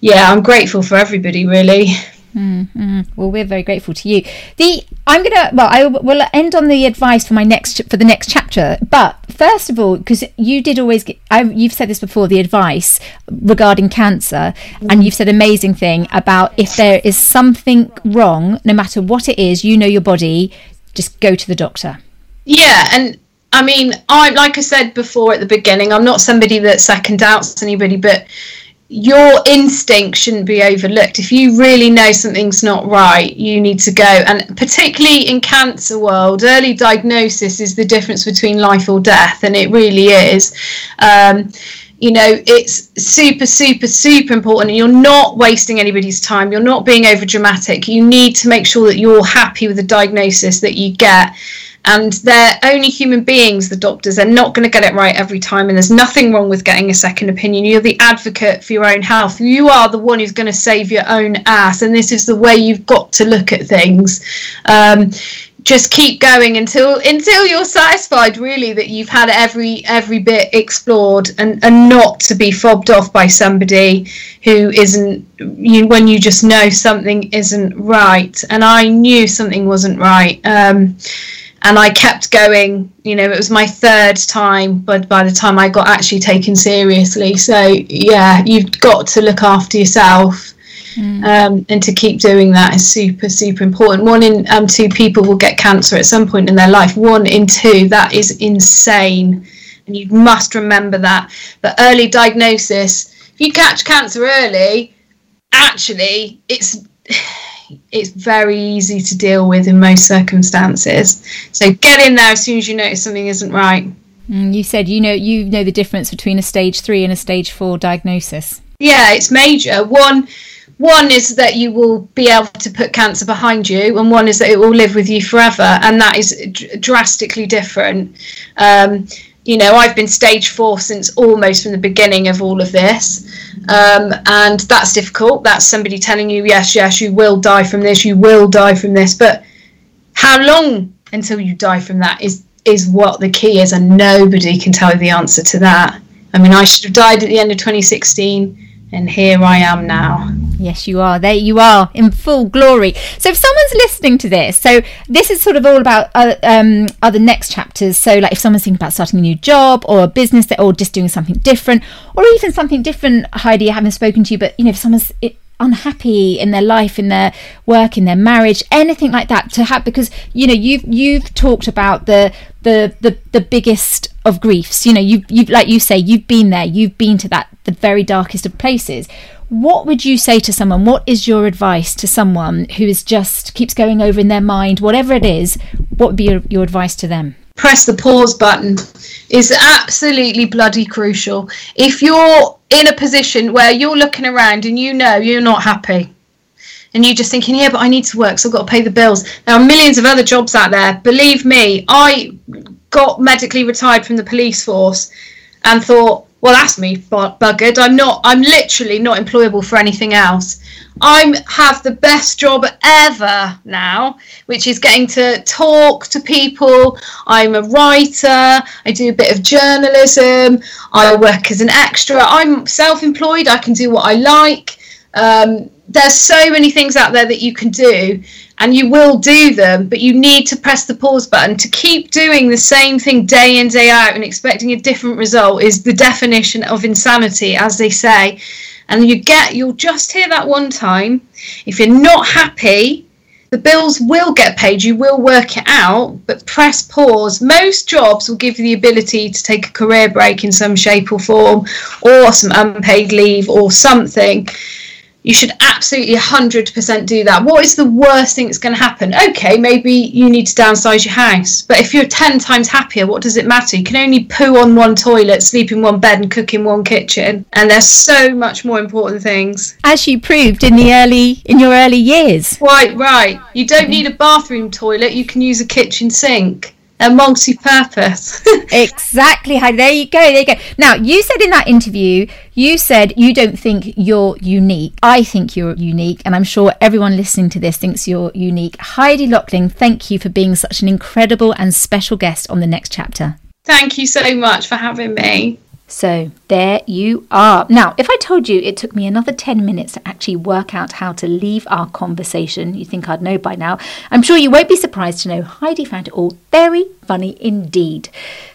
yeah, I'm grateful for everybody really. Mm-hmm. Well, we're very grateful to you. The I'm gonna well, I will end on the advice for my next for the next chapter. But first of all, because you did always, get, I, you've said this before, the advice regarding cancer, mm-hmm. and you've said amazing thing about if there is something wrong, no matter what it is, you know your body, just go to the doctor. Yeah, and I mean, I like I said before at the beginning, I'm not somebody that second doubts anybody, but your instinct shouldn't be overlooked. If you really know something's not right, you need to go. And particularly in cancer world, early diagnosis is the difference between life or death, and it really is. Um, you know, it's super, super, super important. And you're not wasting anybody's time. You're not being over dramatic. You need to make sure that you're happy with the diagnosis that you get and they're only human beings the doctors. They're not going to get it right every time and there's nothing wrong with getting a second opinion. You're the advocate for your own health. You are the one who's going to save your own ass and this is the way you've got to look at things. Um, just keep going until until you're satisfied really that you've had every every bit explored and and not to be fobbed off by somebody who isn't you when you just know something isn't right. And i knew something wasn't right. Um, and i kept going you know it was my third time but by the time i got actually taken seriously so yeah you've got to look after yourself Mm. Um, and to keep doing that is super, super important. One in um, two people will get cancer at some point in their life. One in two, that is insane. And you must remember that. But early diagnosis, if you catch cancer early, actually, it's it's very easy to deal with in most circumstances. So get in there as soon as you notice something isn't right. Mm, you said you know you know the difference between a stage three and a stage four diagnosis. Yeah, it's major. One one is that you will be able to put cancer behind you, and one is that it will live with you forever, and that is d- drastically different. Um, you know, I've been stage four since almost from the beginning of all of this, um, and that's difficult. That's somebody telling you, yes, yes, you will die from this, you will die from this, but how long until you die from that is is what the key is, and nobody can tell you the answer to that. I mean, I should have died at the end of 2016 and here I am now. Yes, you are. There you are in full glory. So, if someone's listening to this, so this is sort of all about uh, um, other next chapters. So, like if someone's thinking about starting a new job or a business, or just doing something different, or even something different, Heidi, I haven't spoken to you, but you know, if someone's unhappy in their life in their work in their marriage anything like that to have because you know you've you've talked about the the the, the biggest of griefs. You know you you like you say you've been there you've been to that the very darkest of places. What would you say to someone? What is your advice to someone who is just keeps going over in their mind whatever it is what would be your, your advice to them press the pause button is absolutely bloody crucial. If you're in a position where you're looking around and you know you're not happy, and you're just thinking, yeah, but I need to work, so I've got to pay the bills. There are millions of other jobs out there. Believe me, I got medically retired from the police force and thought, well, that's me buggered. I'm not. I'm literally not employable for anything else. I have the best job ever now, which is getting to talk to people. I'm a writer. I do a bit of journalism. I work as an extra. I'm self-employed. I can do what I like. Um, there's so many things out there that you can do and you will do them but you need to press the pause button. To keep doing the same thing day in day out and expecting a different result is the definition of insanity as they say. And you get you'll just hear that one time. If you're not happy the bills will get paid. You will work it out but press pause. Most jobs will give you the ability to take a career break in some shape or form or some unpaid leave or something you should absolutely 100% do that. What is the worst thing that's going to happen? Okay, maybe you need to downsize your house, but if you're 10 times happier, what does it matter? You can only poo on one toilet, sleep in one bed, and cook in one kitchen, and there's so much more important things. As you proved in the early in your early years. Right, right. You don't need a bathroom toilet, you can use a kitchen sink a multi-purpose. exactly. Hi, there you go. There you go. Now, you said in that interview, you said you don't think you're unique. I think you're unique, and I'm sure everyone listening to this thinks you're unique. Heidi Loughlin, thank you for being such an incredible and special guest on the next chapter. Thank you so much for having me. So there you are. Now, if I told you it took me another 10 minutes to actually work out how to leave our conversation, you think I'd know by now. I'm sure you won't be surprised to know Heidi found it all very funny indeed.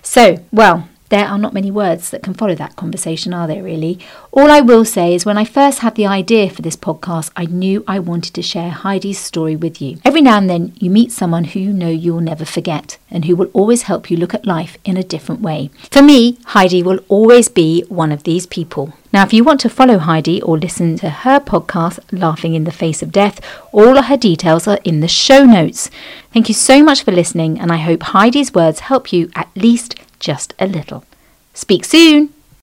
So, well, there are not many words that can follow that conversation, are there really? All I will say is when I first had the idea for this podcast, I knew I wanted to share Heidi's story with you. Every now and then, you meet someone who you know you'll never forget and who will always help you look at life in a different way. For me, Heidi will always be one of these people. Now, if you want to follow Heidi or listen to her podcast, Laughing in the Face of Death, all her details are in the show notes. Thank you so much for listening, and I hope Heidi's words help you at least just a little. Speak soon!